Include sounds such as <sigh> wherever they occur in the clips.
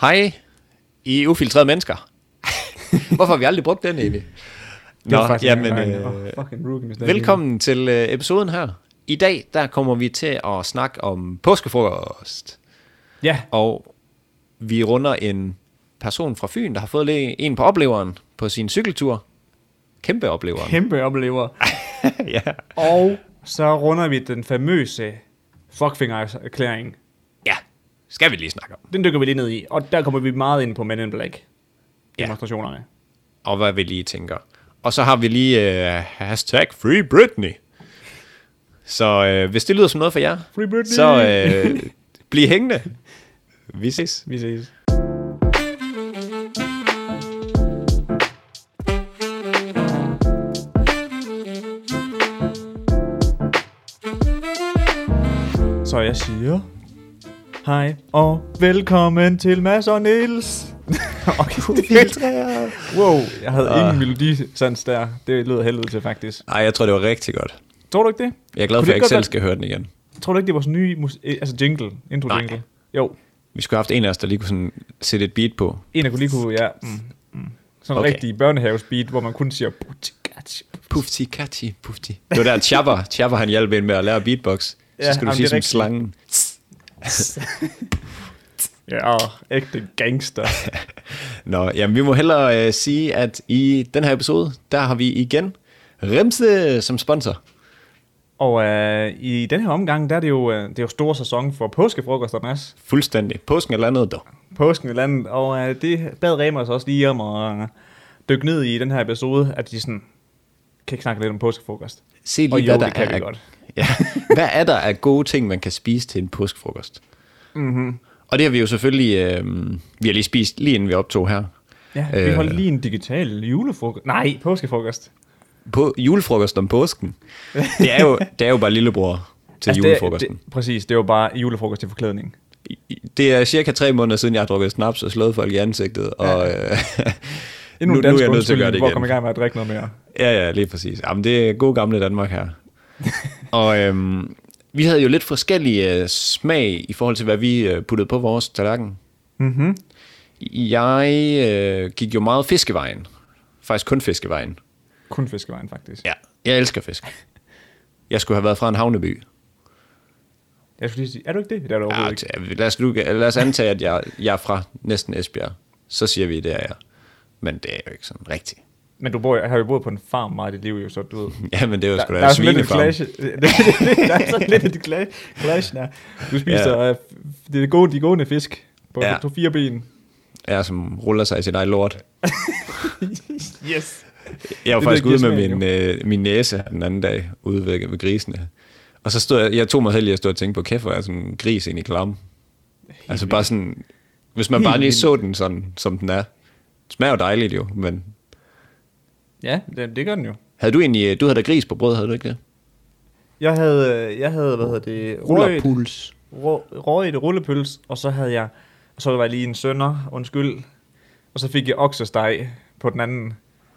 Hej, I ufiltrerede mennesker. <laughs> Hvorfor har vi aldrig brugt den var Nå, jamen, øh, oh, velkommen til øh, episoden her. I dag, der kommer vi til at snakke om påskefrokost. Ja, Og vi runder en person fra Fyn, der har fået en på opleveren på sin cykeltur. Kæmpe opleveren. kæmpe oplever. <laughs> ja. Og så runder vi den famøse fuckfinger-erklæring. Ja, skal vi lige snakke om. Den dykker vi lige ned i, og der kommer vi meget ind på Men in Black. Ja. Demonstrationerne. Og hvad vi lige tænker. Og så har vi lige øh, hashtag Free Britney. Så øh, hvis det lyder som noget for jer, Free Britney! så øh, bliv hængende. Vi ses. Vi ses. Så jeg siger... Hej og velkommen til Mads og Niels. <laughs> okay. wow, jeg havde Ah. ingen melodisans der. Det lyder helvede til faktisk. Ej, jeg tror, det var rigtig godt. Tror du ikke det? Jeg er glad for, at det jeg ikke selv skal høre den igen. Tror du ikke, det er vores nye eh, altså jingle, intro Nej. jingle? Jo, Vi skulle have haft en af os, der lige kunne sådan sætte et beat på. en af kunne lige kunne, ja. Mm, mm. Sådan en Okay. rigtig børnehavesbeat, hvor man kun siger... Pufti, kati, pufti. Det var der, Chapper, Chapper han hjalp en med at lære beatbox. Så skal du sige det som slangen. <laughs> Ja, ægte gangster. <laughs> Nå, jamen vi må hellere øh, sige, at i den her episode, der har vi igen Remse som sponsor. og øh, i den her omgang, der er det jo, øh, det er jo stor sæson for påskefrokoster, Mads. Fuldstændig. Påsken er landet dog. Påsken i landet, og øh, det bad Remer så også lige om at øh, dykke ned i den her episode, at de sådan kan snakke lidt om påskefrokost. Se lige, Og jo, hvad der det kan er. vi godt. <laughs> Ja. Hvad er der af gode ting, man kan spise til en påskefrokost? Mm-hmm. Og det har vi jo selvfølgelig, øh, vi har lige spist, lige inden vi optog her. Ja, vi Øh. holdt lige en digital julefrokost. Nej, påskefrokost. På julefrokost om påsken. Det er jo, det er jo bare lillebror til altså, julefrokosten. Det, det, præcis, det er jo bare julefrokost til forklædning. Det, det er cirka tre måneder siden, jeg har drukket snaps og slået folk i ansigtet. Og, øh, <laughs> Endnu Nu- nu er jeg nødt til at gøre det hvor igen. kommer i gang med at drikke noget mere. ja, ja, lige præcis. Jamen, det er god gamle Danmark her. <laughs> og øhm, vi havde jo lidt forskellige øh, smag i forhold til, hvad vi øh, puttede på vores tallerken. Mm-hmm. Jeg øh, gik jo meget fiskevejen. Faktisk kun fiskevejen. Kun fiskevejen, faktisk. Ja, jeg elsker fisk. Jeg skulle have været fra en havneby. Jeg skulle lige sige, er du ikke det? Det er du Ja, ikke. lad, os, lad os antage, at jeg, jeg er fra næsten Esbjerg. Så siger vi, det er jeg. Men det er jo ikke sådan rigtigt. Men du bor, har jo boet på en farm meget i dit liv, jo, så du ved. <laughs> Ja, men det er jo Der, sgu der da er sådan lidt et svinefarm. clash. <laughs> der er sådan lidt et cla- clash der. Du spiser Ja. ja. det er gode, de gående fisk på Ja. to fire ben. Ja, som ruller sig i sit eget lort. <laughs> Yes. Jeg var Det faktisk der ude med min, øh, min næse den anden dag, ude ved, ved grisene. Og så stod jeg, jeg tog mig selv i at stå og tænke på, kæft, hvor er sådan en gris ind i klam. Altså bare sådan, hvis man Helt bare lige så den sådan, som den er. Smager jo dejligt jo, men Ja, det, det gør den jo. havde du egentlig, øh, du havde da gris på brød, havde du ikke det? Jeg havde, jeg havde hvad hedder det, Rullerpuls. røget rullepøls, og så havde jeg, og så var jeg lige en sønder, undskyld, og så fik jeg oksesteg på den anden.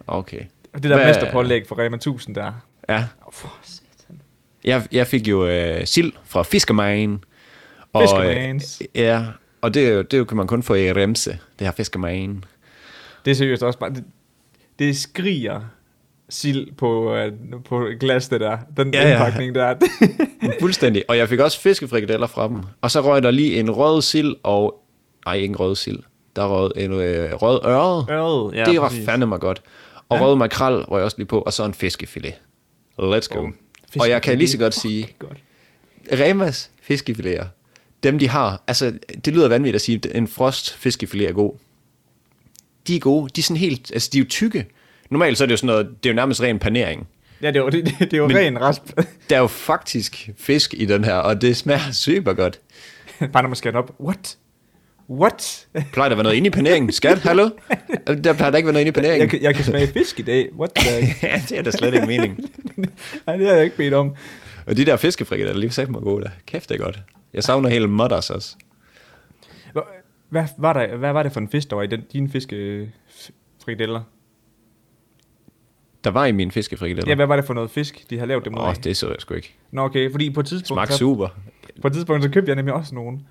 Okay. Og det der Hvad- mesterpålæg for Rema 1000 der. Ja, Oh, for satan. jeg, jeg fik jo øh, sild fra Fiskermagen. Fiskermagens. øh, ja, og det, det kan man kun få i Remse, det her Fiskermagen. Det er seriøst også bare, det, det skriger sild på, øh, på et glas, det der. Den Ja, ja, indpakning der. <laughs> <laughs> Fuldstændig. Og jeg fik også fiskefrikadeller fra dem. Og så røg der lige en rød sild og... Nej, ikke en rød sild. Der røg en øh, rød øre. Øret, ja, det var præcis. fandme mig godt. Og ja. rød makrel røg også lige på, og så en fiskefilet. Let's go. Bum. og jeg kan lige så godt sige, Godt. Remas fiskefiléer, dem de har, altså det lyder vanvittigt at sige, at en frost fiskefilet er god. De er gode, de er sådan helt, altså de er jo tykke. Normalt så er det jo sådan noget, det er jo nærmest ren panering. Ja, det var, det, det, det var Men- ren rasp. <laughs> Der er jo faktisk fisk i den her, og det smager super godt. <laughs> Bare når man skal op. What? What? Plejer der at være noget inde i paneringen? Skat, hallo? Der plejer der ikke være noget inde i paneringen. Jeg, kan- jeg kan smage fisk i dag. What the... <laughs> ja, det er da slet ikke mening. Nej, det har jeg ikke bedt om. Og de der fiskefrikker, der lige sagt mig gode der. Kæft, det er godt. Jeg savner hele mudders også. Hvad, var der, hvad var det for en fisk, der var i den, dine fiskefrikadeller? Der var i mine fiskefrikadeller. Ja, hvad var det for noget fisk, de har lavet dem Åh, af? det så jeg sgu ikke. Nå, okay, fordi på et tidspunkt... Smagte så- super. På et tidspunkt, så købte jeg nemlig også nogen.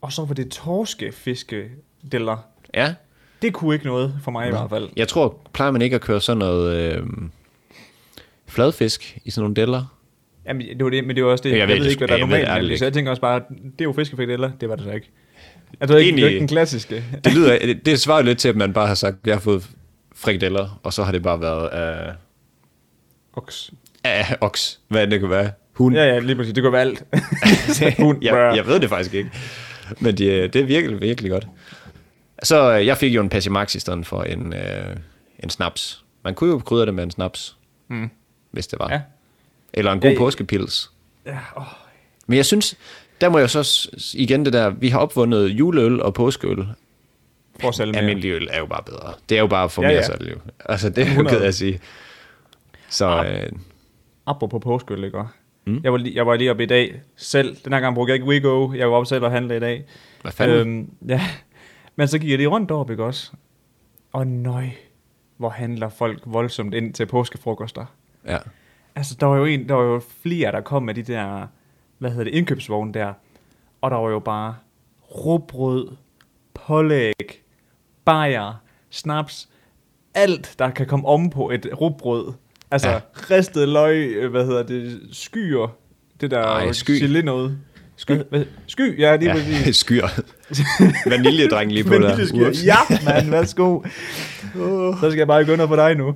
Og så var det torskefiske deller. Ja, Det kunne ikke noget for mig i hvert fald. jeg tror, plejer man ikke at køre sådan noget øh, fladfisk i sådan nogle deller? Jamen, det var det, men det var også det. Jeg Jeg, ved jeg ved ikke, hvad der er normalt. Så jeg tænker også bare, det er jo fiskefrikadeller. Det var det så ikke. Det er Egentlig- ikke den klassiske. Det, lyder, det, det svarer lidt til, at man bare har sagt, jeg har fået frikadeller, og så har det bare været af, Oks. af oks. Hvad det kan være. Hund. Ja, ja, lige præcis. Det kunne være alt. <laughs> <laughs> Hund. jeg, jeg ved det faktisk ikke. Men det, det er virkelig, virkelig godt. Så øh, jeg fik jo en Passimax i stedet for en, øh, en snaps. Man kunne jo krydre det med en snaps, Mm. hvis det var. Ja. Eller en god Ja, ja. påskepils. Ja, åh. Men jeg synes, der må jeg så igen det der, vi har opvundet juleøl og påskeøl. For at sælge mere. Almindelig øl er jo bare bedre. Det er jo bare for Ja, mere ja. salg, jo. Altså, det er jo 100. ked at sige. Så Ah. øh, Apropos påskeøl, ikke? Mm. Jeg, var lige, jeg var lige oppe i dag selv. Den her gang brugte jeg ikke WeGo. Jeg var oppe selv og handle i dag. hvad fanden? Øhm, ja. Men så gik jeg lige rundt deroppe, ikke også? Og nøj, hvor handler folk voldsomt ind til påskefrokoster. ja. Altså, der var jo en, der var jo flere, der kom med de der, hvad hedder det, indkøbsvogne der. Og der var jo bare råbrød, pålæg, bajer, snaps, alt, der kan komme om på et råbrød. Altså, Ja. ristet løg, øh, hvad hedder det, skyer, det der Ej, sky. gelé noget. Sky? Hvad, sky, ja, lige ja, præcis. <laughs> skyer. Vaniljedreng lige på der. Ja, mand, værsgo. Så skal jeg bare gå under på dig nu.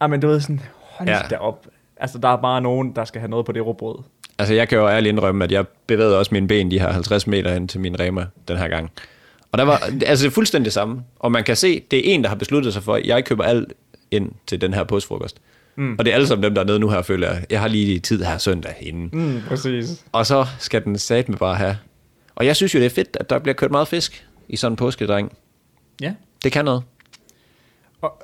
Ej, men du ved sådan, hold Ja. ja. da op. Altså, der er bare nogen, der skal have noget på det råbrød. Altså, jeg kan jo ærligt indrømme, at jeg bevægede også mine ben de her 50 meter hen til min Rema den her gang. Og der var, altså det er fuldstændig det samme. Og man kan se, det er en, der har besluttet sig for, at jeg køber alt ind til den her påskefrokost. Mm. Og det er alle sammen dem, der er nede nu her, føler jeg. Jeg har lige tid her søndag inden. Mm, præcis. Og så skal den sat med bare have. Og jeg synes jo, det er fedt, at der bliver kørt meget fisk i sådan en påskedreng. Ja. Det kan noget. Og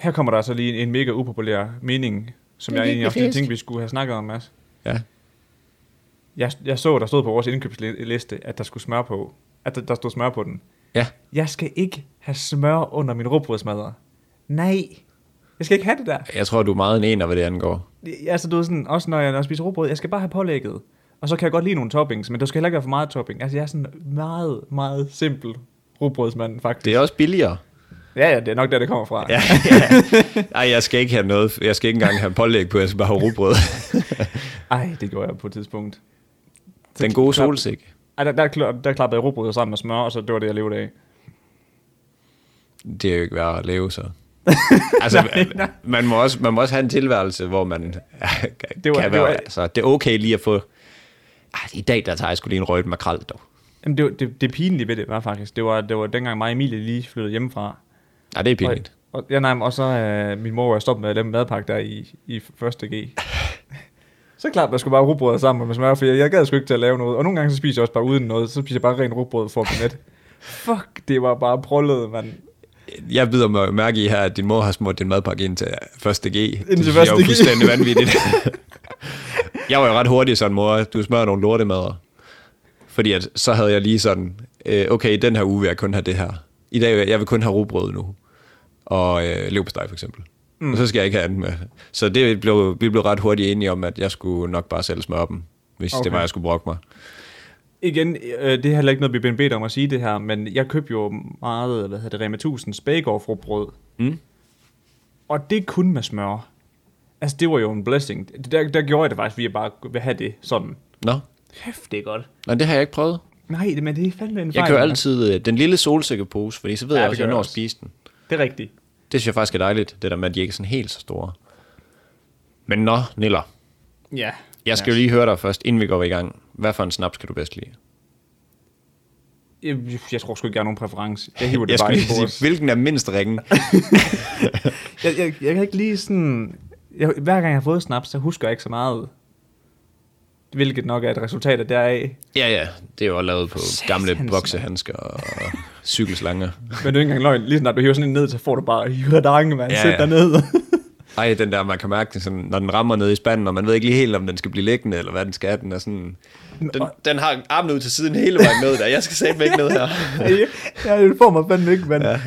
her kommer der så lige en, en mega upopulær mening, som jeg egentlig også tænkte, vi skulle have snakket om, Mads. Ja. Jeg, jeg så, der stod på vores indkøbsliste, at der skulle smør på. At der, der stod smør på den. Ja. Jeg skal ikke have smør under min råbrødsmadder. Nej. Jeg skal ikke have det der. Jeg tror, du er meget en ener, hvad det angår. Altså, du ved sådan, også når jeg, når jeg spiser råbrød, jeg skal bare have pålægget. Og så kan jeg godt lide nogle toppings, men der skal heller ikke være for meget topping. Altså, jeg er sådan meget, meget simpel råbrødsmand, faktisk. Det er også billigere. Ja, ja, det er nok der, det kommer fra. Ja, ja. Ej, jeg skal ikke have noget. Jeg skal ikke engang have pålæg på, jeg skal bare have rugbrød. Ej, det gjorde jeg på et tidspunkt. Den gode klap- solsik. Ej, der, der, der, der klappede jeg råbrød sammen med smør, og så det var det, jeg levede af. Det er jo ikke værd at leve, så. <laughs> Altså, man må, også, man må også have en tilværelse, hvor man kan, Det var- kan det være, var- altså, det er okay lige at få, ej, i dag der tager jeg sgu lige en røget makrel dog. Jamen, det, var- det, det pinlige ved det var faktisk, det var, det var dengang mig og Emilie lige flyttede hjemmefra. Nej, det er pinligt. Og, og, ja, nej, og så øh, min mor var stoppet med at lave madpakke der i, i første G. <laughs> så klart, der skulle bare rugbrød sammen med smør, for jeg, jeg gad sgu ikke til at lave noget. Og nogle gange så spiser jeg også bare uden noget, så spiser jeg bare ren rugbrød for at net. <laughs> Fuck, det var bare prollet, mand. Jeg bider mig mærke i her, at din mor har smurt din madpakke ind til første G. Ind til det synes første jeg er jo G. fuldstændig vanvittigt. <laughs> jeg var jo ret hurtig sådan, mor, du smører nogle lortemader. Fordi at, så havde jeg lige sådan, øh, okay, den her uge vil jeg kun have det her. I dag, jeg vil kun have rugbrød nu. Og øh, leverpostej for eksempel. Mm. Og så skal jeg ikke have andet med. Så det blev, vi blev ret hurtigt enige om, at jeg skulle nok bare selv smøre dem, hvis okay. Det var, jeg skulle brokke mig. Igen, øh, det er heller ikke noget, vi bliver bedt om at sige det her, men jeg købte jo meget, hvad hedder det, Rema 1000 spagård brød. Mm. Og det kun med smør. Altså, det var jo en blessing. Der, der gjorde jeg det faktisk, fordi jeg bare vil have det sådan. Nå, Kæft, det er godt. men det har jeg ikke prøvet. Nej, men det er fandme en fejl. Jeg kører altid øh, den lille solsikkepose, fordi så ved Ja, jeg også, at jeg når at spise den. Det er rigtigt. Det synes jeg faktisk er dejligt, det der med, at de ikke er sådan helt så store. Men nå, Niller, Ja. jeg skal jo lige høre dig først, inden vi går i gang. Hvad for en snaps kan du bedst lide? Jeg, jeg tror sgu ikke, jeg har nogen præference. Jeg <laughs> hiver det Jeg bare skulle lige sige, hvilken er mindst ringe? <laughs> jeg, jeg, jeg kan ikke lige sådan... Jeg, hver gang jeg har fået snaps, så husker jeg ikke så meget. Hvilket nok er et resultat af deraf. ja, ja, det er jo lavet på gamle Satans, boksehandsker og cykelslanger. <laughs> Men det er ikke engang løgn. Lige snart du hiver sådan en ned, så får du bare hyrdang, mand. Ja, Sæt ja. ned. <laughs> Ej, den der, man kan mærke sådan, når den rammer ned i spanden, og man ved ikke lige helt, om den skal blive liggende, eller hvad den skal. Den er sådan... Den, den har armen ud til siden hele vejen ned der. Jeg skal sætte ikke ned her. <laughs> ja, det får mig fandme ikke, mand. Ja.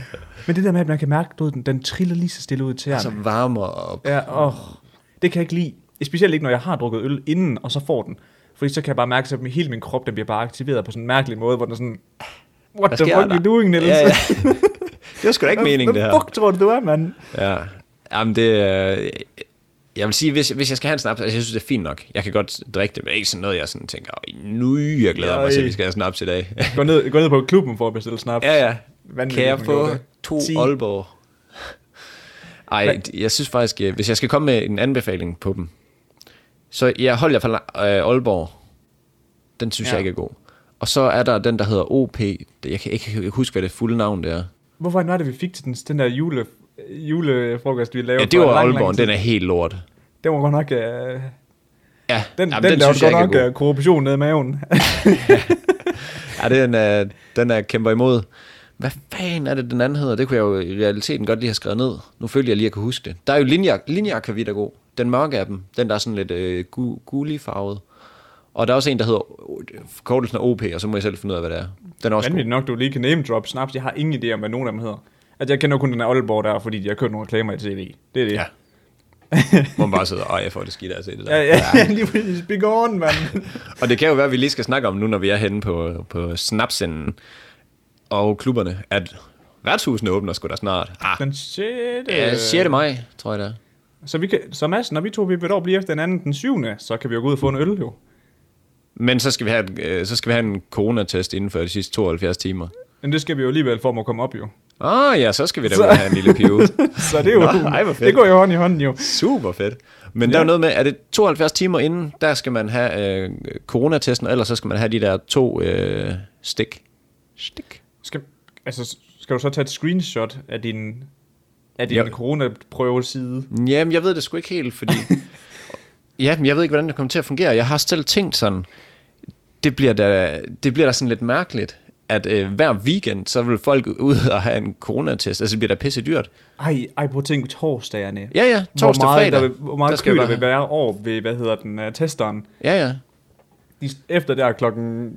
Men det der med, at man kan mærke, du den, den triller lige så stille ud til Så ham. varmer op. Ja, åh, det kan jeg ikke lide. Specielt ikke, når jeg har drukket øl inden, og så får den. Fordi så kan jeg bare mærke, at hele min krop den bliver bare aktiveret på sådan en mærkelig måde, hvor den sådan... What Hvad the fuck der? you doing, Niels? Ja, ja. <laughs> Det var sgu da ikke meningen, det Hvad her. fuck tror du, du er, mand? Ja, jamen det øh, Jeg vil sige, hvis, hvis jeg skal have en snaps, altså jeg synes, det er fint nok. Jeg kan godt drikke det, men ikke sådan noget, jeg sådan tænker, "Øj, nu jeg glæder mig til, at vi skal have snaps i dag. Gå ned, gå ned på klubben for at bestille snaps. ja, ja. Vanvittigt, Kan jeg få to Ti. Aalborg? Ej, jeg synes faktisk, øh, hvis jeg skal komme med en anbefaling på dem, så jeg holder i hvert fald øh, Aalborg. Den synes Ja. jeg ikke er god. Og så er der den, der hedder OP. Jeg kan ikke huske, hvad det fulde navn det er. Hvorfor var det, vi fik til den, den der jule, julefrokost, vi lavede? Ja, det var lang, lang Aalborg. tid? Den er helt lort. Den var godt nok... Øh, Ja, den, jamen, den, den lavede godt nok øh, korruption ned i maven. <laughs> Ja, den er, den er kæmper imod. Hvad fanden er det, den anden hedder? Det kunne jeg jo i realiteten godt lige have skrevet ned. Nu følger jeg lige, at jeg kan huske det. Der er jo linjer, linjer er god. Den mørke af dem. Den, der er sådan lidt øh, gu, gullig farvet. Og der er også en, der hedder forkortelsen af OP, og så må jeg selv finde ud af, hvad det er. Den er også. Vanvittigt nok, du lige kan name drop snaps. Jeg har ingen idé om, hvad nogen af dem hedder. At jeg kender kun den af Aalborg der, fordi de har kørt nogle reklamer i tv. Det er det. Ja. <laughs> Hvor man bare sidder, og jeg får det skidt af at se det der. Ja, ja, ja, <laughs> lige præcis. Be gone, mand. <laughs> Og det kan jo være, at vi lige skal snakke om nu, når vi er henne på, på snapsenden og klubberne, at værtshusene åbner sgu da snart. Ah, Den shit. ja, 6. maj, tror jeg er. Så, vi kan, så Mads, når vi to vi vil dog blive efter den anden den 7. Så kan vi jo gå ud og få en øl, jo. Men så skal vi have, øh, så skal vi have en coronatest inden for de sidste 72 timer. Men det skal vi jo alligevel for at komme op, jo. Ah ja, så skal vi da Så- ud og have en lille pive. <laughs> Så det er jo... Nå, ej, hvor fedt. det går jo hånd i hånden, jo. Super fedt. Men der er Ja. jo noget med, at det 72 timer inden, der skal man have øh, coronatesten, og ellers så skal man have de der to øh, stik. Stik? Skal, altså, skal du så tage et screenshot af din, af din Ja. coronaprøveside? Jamen, jeg ved det sgu ikke helt, fordi... <laughs> ja, men jeg ved ikke, hvordan det kommer til at fungere. Jeg har selv tænkt sådan, det bliver da, det bliver da sådan lidt mærkeligt, at øh, hver weekend, så vil folk ud og have en coronatest. Altså, det bliver da pisse dyrt. Ej, ej, prøv at tænke torsdagerne. Ja, ja, torsdag, hvor meget, fredag. Der vil, hvor der meget skal kø der jeg vil være over ved, hvad hedder den, uh, testeren. Ja, ja. De, efter der klokken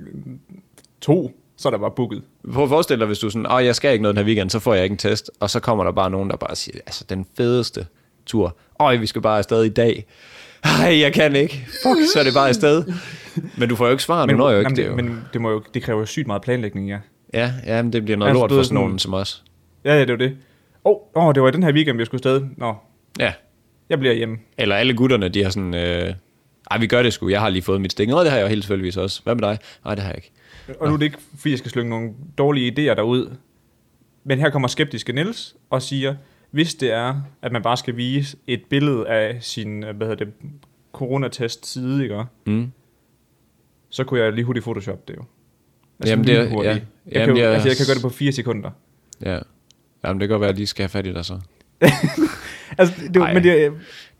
to, så er der bare booket. Prøv at forestille dig, hvis du sådan, åh, jeg skal ikke noget den her weekend, så får jeg ikke en test. Og så kommer der bare nogen, der bare siger, altså, den fedeste tur. Øj, vi skal bare afsted i dag. Ej, jeg kan ikke. Fuck, så er det bare afsted. Men du får jo ikke svar, du når jo ikke jamen, det. Jo. men det, må jo, det kræver jo sygt meget planlægning, ja. Ja, ja, men det bliver noget Altså, lort for sådan nogen som os. Ja, ja, det var det. Åh, oh, oh, det var i den her weekend, vi skulle afsted. Nå, Ja, jeg bliver hjemme. eller alle gutterne, de har sådan, øh, ej, vi gør det sgu, jeg har lige fået mit stik. Nå, det har jeg jo helt selvfølgelig også. Hvad med dig? Nej, det har jeg ikke. Og nu er det ikke, fordi jeg skal slynge nogle dårlige idéer derud. Men her kommer skeptiske Niels og siger, hvis det er, at man bare skal vise et billede af sin, hvad hedder det, coronatest side, ikke? Mm. så kunne jeg lige hurtigt photoshop det jo. Altså Jamen, det er- ja. Jeg, Jamen, kan, jo, jeg- altså, jeg kan gøre det på fire sekunder. Ja. Jamen, det kan godt være, at jeg lige skal have fat i dig så. <laughs> Altså, det, Ej, men det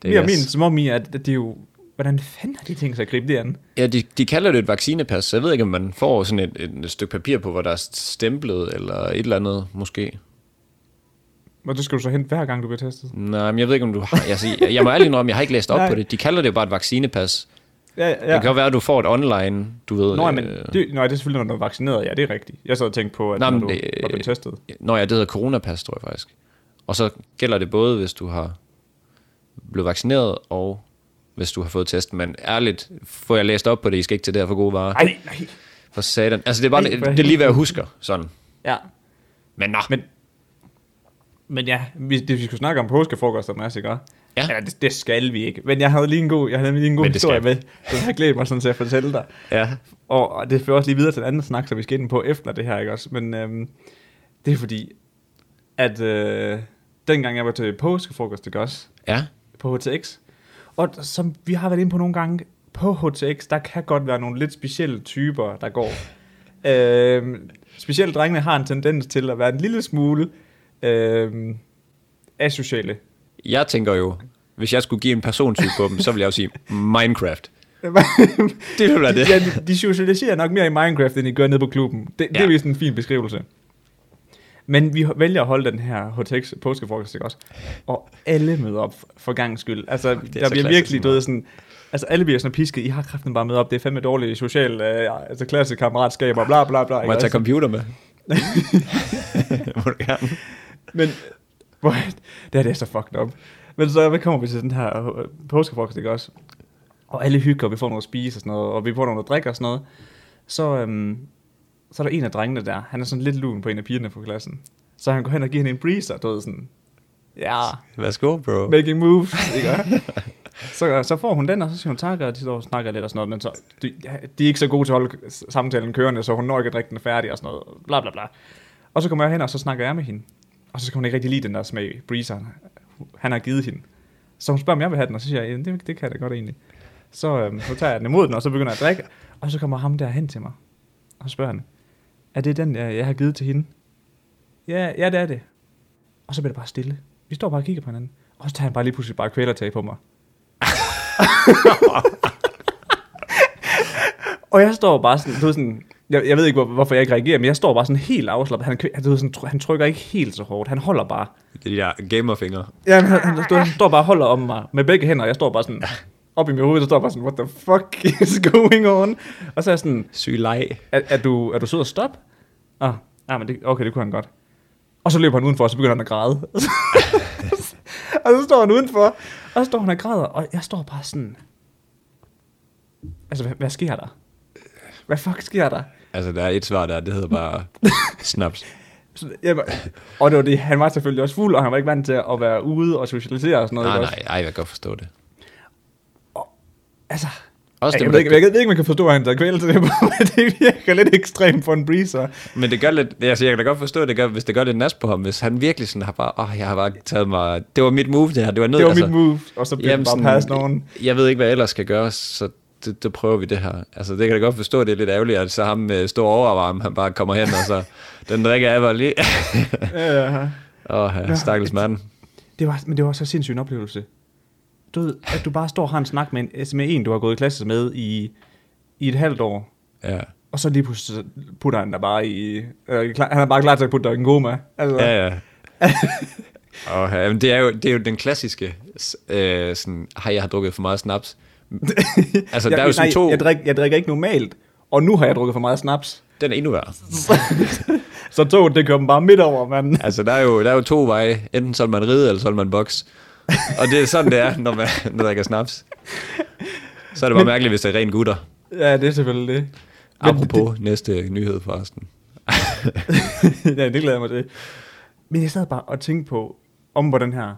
det er er gas. min, som om i, at det er jo, hvordan fanden har de tænkt sig at gribe det an? Ja, de, de kalder det et vaccinepas, så jeg ved ikke, om man får sådan et, et, et stykke papir på, hvor der er stemplet, eller et eller andet, måske. Og det skal du så hente hver gang, du bliver testet. Nej, men jeg ved ikke, om du har... Jeg, jeg, jeg må ærligt indrømme, jeg har ikke læst op <laughs> Nej. på det. De kalder det jo bare et vaccinepas. Ja, Ja. Det kan godt være, at du får et online, du ved... Nå, men øh, det, nej, det er selvfølgelig, når du er vaccineret. Ja, det er rigtigt. Jeg sad og tænkte på, at Nå, når du det- var blevet testet. Nå ja, det hedder coronapas, tror jeg faktisk. Og så gælder det både, hvis du har blevet vaccineret, og hvis du har fået test. Men ærligt, får jeg læst op på det, I skal ikke til det her for gode varer. Nej, nej. For satan. Altså, det er, bare, Ej, det, er lige, hvad jeg husker, sådan. Ja, Men nå, men, men ja, vi, det, vi skulle snakke om påskefrokost og Mads, ikke? Ja. Eller, det, det, skal vi ikke. Men jeg havde lige en god, jeg havde lige en god historie med, som jeg har glædet mig sådan til at fortælle dig. ja. Og, og det fører også lige videre til en anden snak, som vi skal ind på efter det her, ikke også? Men øhm, det er fordi, at øh, dengang jeg var til påskefrokost, ikke også? Ja, På HTX. Og som vi har været inde på nogle gange, på HTX, der kan godt være nogle lidt specielle typer, der går. øhm, specielt drengene har en tendens til at være en lille smule øhm, asociale. jeg tænker jo, hvis jeg skulle give en persontype på dem, så ville jeg jo sige Minecraft. <laughs> Det ville være det. ja, de- de socialiserer nok mere i Minecraft, end de gør nede på klubben. Det, det Ja. er vist en fin beskrivelse. Men vi vælger at holde den her HTX påskefrokost, ikke også? Og alle møder op for gangs skyld. Altså, der bliver klassisk virkelig, du ved, sådan... Altså, alle bliver sådan pisket. I har kraften bare med op. Det er fandme dårligt social, øh, altså klasse kammeratskab og bla bla bla. Må jeg tage computer med? <laughs> Må du gerne. Men, hvor, det er det så fucked up. Men så kommer vi til den her øh, påskefrokost, ikke også? Og alle hygger, og vi får noget at spise og sådan noget, og vi får noget at drikke og sådan noget. Så, øhm, så er der en af drengene der, han er sådan lidt lun på en af pigerne på klassen. Så han går hen og giver hende en breezer, du ved sådan, ja, Værsgo, bro. making moves, ikke? <laughs> så, så får hun den, og så siger hun tak, og de står og snakker lidt og sådan noget, men så, de, de er ikke så gode til at holde samtalen kørende, så hun når ikke at drikke den færdig og sådan noget, bla bla bla. Og så kommer jeg hen, og så snakker jeg med hende. Og så skal hun ikke rigtig lide den der smag, breezeren, han har givet hende. Så hun spørger, om jeg vil have den, og så siger jeg, ja, det, det kan jeg da godt egentlig. Så, øhm, så tager jeg den imod den, og så begynder jeg at drikke, og så kommer ham der hen til mig. Og så spørger han, er det den, jeg, jeg har givet til hende? Ja, ja, det er det. Og så bliver det bare stille. Vi står bare og kigger på hinanden. Og så tager han bare lige pludselig bare kvælertag på mig. <laughs> og jeg står bare sådan, du ved sådan, jeg, jeg ved ikke, hvor, hvorfor jeg ikke reagerer, men jeg står bare sådan helt afslappet. Han, han, du ved sådan, han trykker ikke helt så hårdt. Han holder bare. Det er de der gamerfingre. Ja, han, han, står, han står bare og holder om mig med begge hænder, og jeg står bare sådan op i mit hoved, så står jeg bare sådan, what the fuck <laughs> is going on? Og så er jeg sådan, Syg leg. er, er, du, er du sød at stoppe? Ah, ah, men det, okay, det kunne han godt. Og så løber han udenfor, og så begynder han at græde. <laughs> og så står han udenfor, og så står han og græder, og jeg står bare sådan... Altså, hvad, hvad sker der? Hvad fuck sker der? Altså, der er et svar der, det hedder bare <laughs> snaps. Så, jamen, og det var det, han var selvfølgelig også fuld, og han var ikke vant til at være ude og socialisere og sådan noget. Nej, nej, ej, jeg kan godt forstå det. Altså, Også jeg, dem, jeg, ved ikke, jeg, ved ikke, man kan forstå, at han tager kvælelse på, men det virker lidt ekstremt for en breezer. men det gør lidt, altså jeg kan da godt forstå, det gør, hvis det gør lidt nas på ham, hvis han virkelig sådan har bare, åh, jeg har bare taget mig, det var mit move det her, det var nødt, Det var altså, mit move, og så blev det bare passet nogen. jeg ved ikke, hvad ellers skal gøres, så det, det, prøver vi det her. Altså, det kan jeg godt forstå, det er lidt ærgerligt, at så ham med stor overarm, han bare kommer hen, og så, <laughs> den drikker jeg bare lige. Ja, <laughs> Åh, ja, stakkels mand. det var, men det var så sindssyg en oplevelse. Du ved, at du bare står og har en snak med en, med en, du har gået i klasse med i, i et halvt år, Ja, og så lige pludselig putter han der bare i... Øh, klar, han er bare klar til at putte dig i en goma. Altså, ja, ja. <laughs> Og ja, men det er jo, det er jo den klassiske, øh, sådan, har jeg har drukket for meget snaps. <laughs> altså, der er jo sådan nej, to, Jeg, drik, jeg drikker ikke normalt, og nu har jeg drukket for meget snaps. den er endnu værre. <laughs> Så toget, det kommer bare midt over, mand. Altså, der er, jo, der er jo to veje. Enten så man ride, eller så man boks. Og det er sådan, det er, når man, når drikker snaps. Så er det bare Men- mærkeligt, hvis det er ren gutter. Ja, det er selvfølgelig det. Men Apropos det, næste nyhed forresten. <laughs> ja, det glæder jeg mig til. Men jeg sad bare og tænkte på, om hvor den her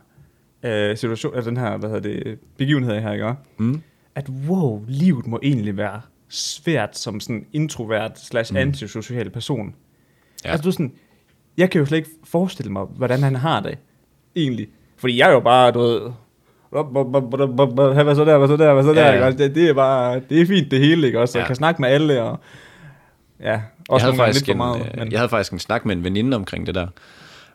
øh, situation, altså den her, hvad hedder det, begivenhed her, ikke? Mm. At wow, livet må egentlig være svært som sådan introvert slash antisocial person. Ja. Altså du sådan, jeg kan jo slet ikke forestille mig, hvordan han har det, egentlig. Fordi jeg er jo bare, du ved, hvad så der, hvad så der, hvad så der, Ja, ja. Ikke? Det, det, er bare, det er fint det hele, ikke også? Jeg Ja. kan snakke med alle, og ja, også jeg, havde faktisk lidt for meget. øh, Men, jeg havde faktisk en snak med en veninde omkring det der.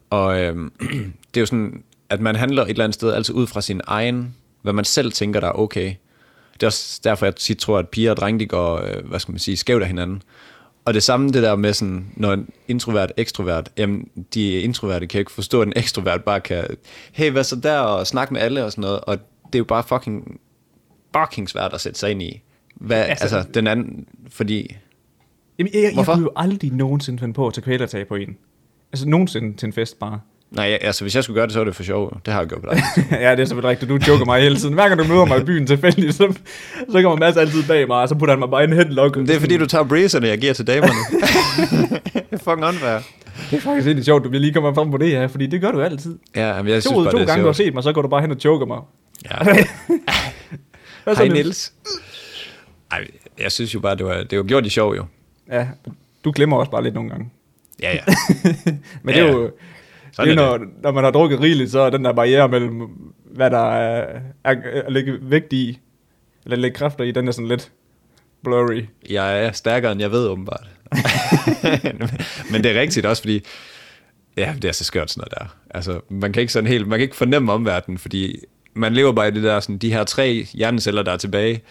Og øhm, <clears throat> det er jo sådan, at man handler et eller andet sted altid ud fra sin egen, hvad man selv tænker, der er okay. Det er også derfor, jeg tit tror, at piger og drenge, de går, øh, hvad skal man sige, skævt af hinanden. Og det samme det der med sådan, når en introvert ekstrovert, jamen de introverte kan ikke forstå, at en ekstrovert bare kan, hey, hvad så der, og snakke med alle og sådan noget. Og det er jo bare fucking, fucking svært at sætte sig ind i. Hvad, altså, altså den anden, fordi Jamen, jeg, jeg, jeg Hvorfor? kunne jo aldrig nogensinde finde på at tage kvælertag på en. Altså nogensinde til en fest bare. Nej, altså hvis jeg skulle gøre det, så var det for sjov. Det har jeg gjort på dig. <laughs> ja, det er selvfølgelig rigtigt. Du joker mig hele tiden. Hver gang du møder mig i byen tilfældigt, så, så kommer Mads altid bag mig, og så putter han mig bare i en headlock. Det er fordi, du tager breezerne, jeg giver til damerne. <laughs> det er fucking unfair. Det er faktisk lidt sjovt, du vil lige komme frem på det her, fordi det gør du altid. Ja, men jeg To synes bare, to det er gange, du har sjovt. set mig, så går du bare hen og choker mig. Ja. <laughs> Hvad så, Hej Niels. Ej, jeg synes jo bare, det var, det var gjort i sjov jo. Ja, du glemmer også bare lidt nogle gange. Ja, ja. Men Ja, det er jo, Sådan det er, er når, når man har drukket rigeligt, så er den der barriere mellem, hvad der er, er at lægge vægt i, eller lægge kræfter i, den er sådan lidt blurry. Jeg er stærkere, end jeg ved, åbenbart. <laughs> men det er rigtigt også, fordi... Ja, det er så skørt sådan noget der. Altså, man kan ikke sådan helt... Man kan ikke fornemme omverdenen, fordi man lever bare i det der, sådan, de her tre hjerneceller, der er tilbage,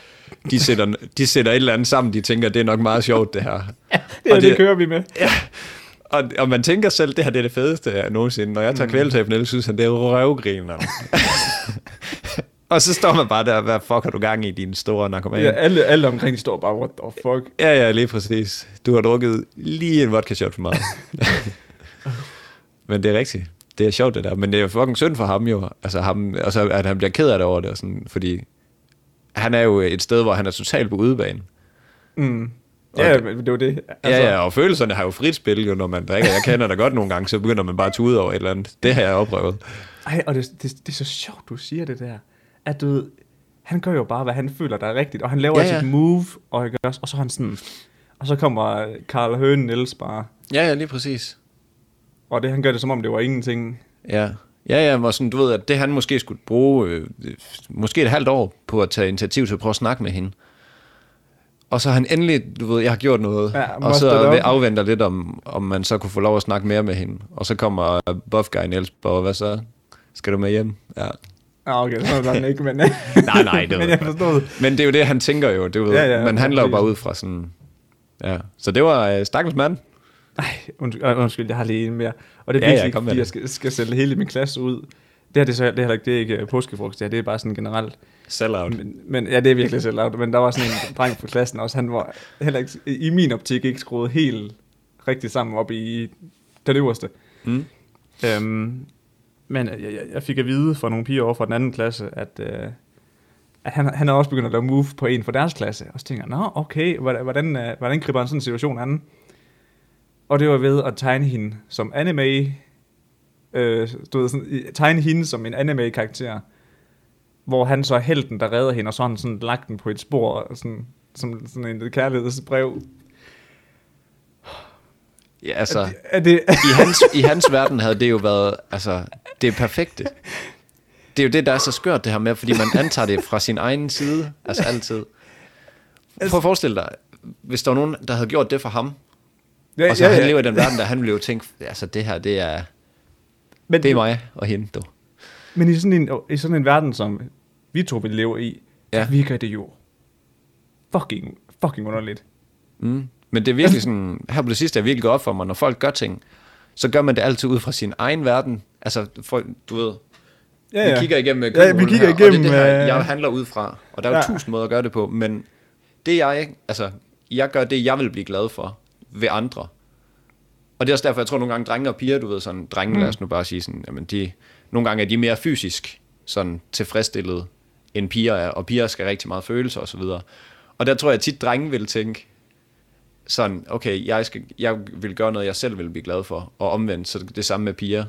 de sætter, de sætter et eller andet sammen, de tænker, det er nok meget sjovt, det her. <laughs> Det, her, Og det, det- kører vi med. Ja. Og, og man tænker selv, det her det er det fedeste jeg nogensinde. Når jeg tager på Niels, synes han, det er røvgriner. <laughs> og så står man bare der, hvad fuck har du gang i, din store narkoman? Ja, alle, alle omkring står bare, what the fuck. Ja, ja, lige præcis. Du har drukket lige en vodka shot for meget. <laughs> Men det er rigtigt. Det er sjovt, det der. Men det er jo fucking synd for ham jo. Altså ham, og så at han bliver ked af det over det. Og sådan, fordi han er jo et sted, hvor han er totalt på udebane. Mm. Ja, men det var det. Altså, ja, ja, og følelserne har jo frit spil, jo, når man drikker. Jeg kender det godt nogle gange, så begynder man bare at tude over et eller andet. Det har jeg opprøvet. Ej, og det, det, det er så sjovt, du siger det der. At du ved, han gør jo bare, hvad han føler, der er rigtigt. Og han laver Ja, ja, sit move, og, ikke også, og så han sådan... Og så kommer Karl Høen Niels bare. Ja, ja, lige præcis. Og det, han gør det, som om det var ingenting. Ja, ja, ja, hvor sådan, du ved, at det han måske skulle bruge, øh, måske et halvt år på at tage initiativ til at prøve at snakke med hende. Og så har han endelig, du ved, jeg har gjort noget, Ja, ja, og så afventer lidt, om, om man så kunne få lov at snakke mere med hende. Og så kommer Buff Guy Niels på, hvad så? Skal du med hjem? Ja. Ah, okay, så var den ikke, men... <laughs> Nej, nej, det men jeg forstod. Men det er jo det, han tænker jo, det ved, Ja, ja, ja, ja, man handler jo bare ud fra sådan, ja. Så det var øh, stakkels mand. Ej, undskyld, øh, undskyld, jeg har lige en mere. Og det er Ja, ja, virkelig, med fordi jeg skal, skal sælge hele min klasse ud. Det her, det er, så, det er heller ikke, det er ikke øh, påskefrokost, det, her, det er bare sådan generelt. Sellout. Men, men ja, det er virkelig selv out. Men der var sådan en dreng fra klassen også, han var heller ikke, i min optik ikke skruet helt rigtigt sammen op i den øverste. Mm. Øhm, men jeg, jeg, jeg fik at vide fra nogle piger over fra den anden klasse, at, øh, at han, han er også begyndt at lave move på en fra deres klasse. Og så tænker jeg, nå okay, hvordan, hvordan, øh, hvordan griber han sådan en situation an? Og det var ved at tegne hende som anime, øh, du ved, sådan, tegne hende som en anime-karakter, hvor han så er helten, der redder hende, og så har han sådan lagt den på et spor, og sådan, som sådan en kærlighedsbrev. Ja, altså, Er det, er det, i, hans, i hans verden havde det jo været, altså, det perfekte. Det er jo det, der er så skørt, det her med, fordi man antager det fra sin egen side, altså altid. Prøv at forestille dig, hvis der var nogen, der havde gjort det for ham, ja, og så han lever i den verden, der han ville jo tænke, altså det her, det er, men, det er mig og hende, du. Men i sådan en, i sådan en verden, som vi to vil leve i, ja. Ja. virker det jo fucking, fucking underligt. Mm. Men det er virkelig sådan, her på det sidste er virkelig godt for mig, når folk gør ting, så gør man det altid ud fra sin egen verden. Altså, for, du ved, Ja, vi kigger igennem Ja, vi kigger her, igennem, og det er det her, øh, jeg handler ud fra. Og der er jo Ja. ja. tusind måder at gøre det på, men det jeg ikke, altså, jeg gør det, jeg vil blive glad for ved andre. Og det er også derfor, jeg tror nogle gange, drenge og piger, du ved, sådan, drenge, mm. lad os nu bare sige sådan, jamen de, nogle gange er de mere fysisk sådan tilfredsstillet, end piger er, og piger skal rigtig meget følelser og så videre. Og der tror jeg tit, drenge vil tænke, sådan, okay, jeg, skal, jeg vil gøre noget, jeg selv vil blive glad for, og omvendt, så det samme med piger.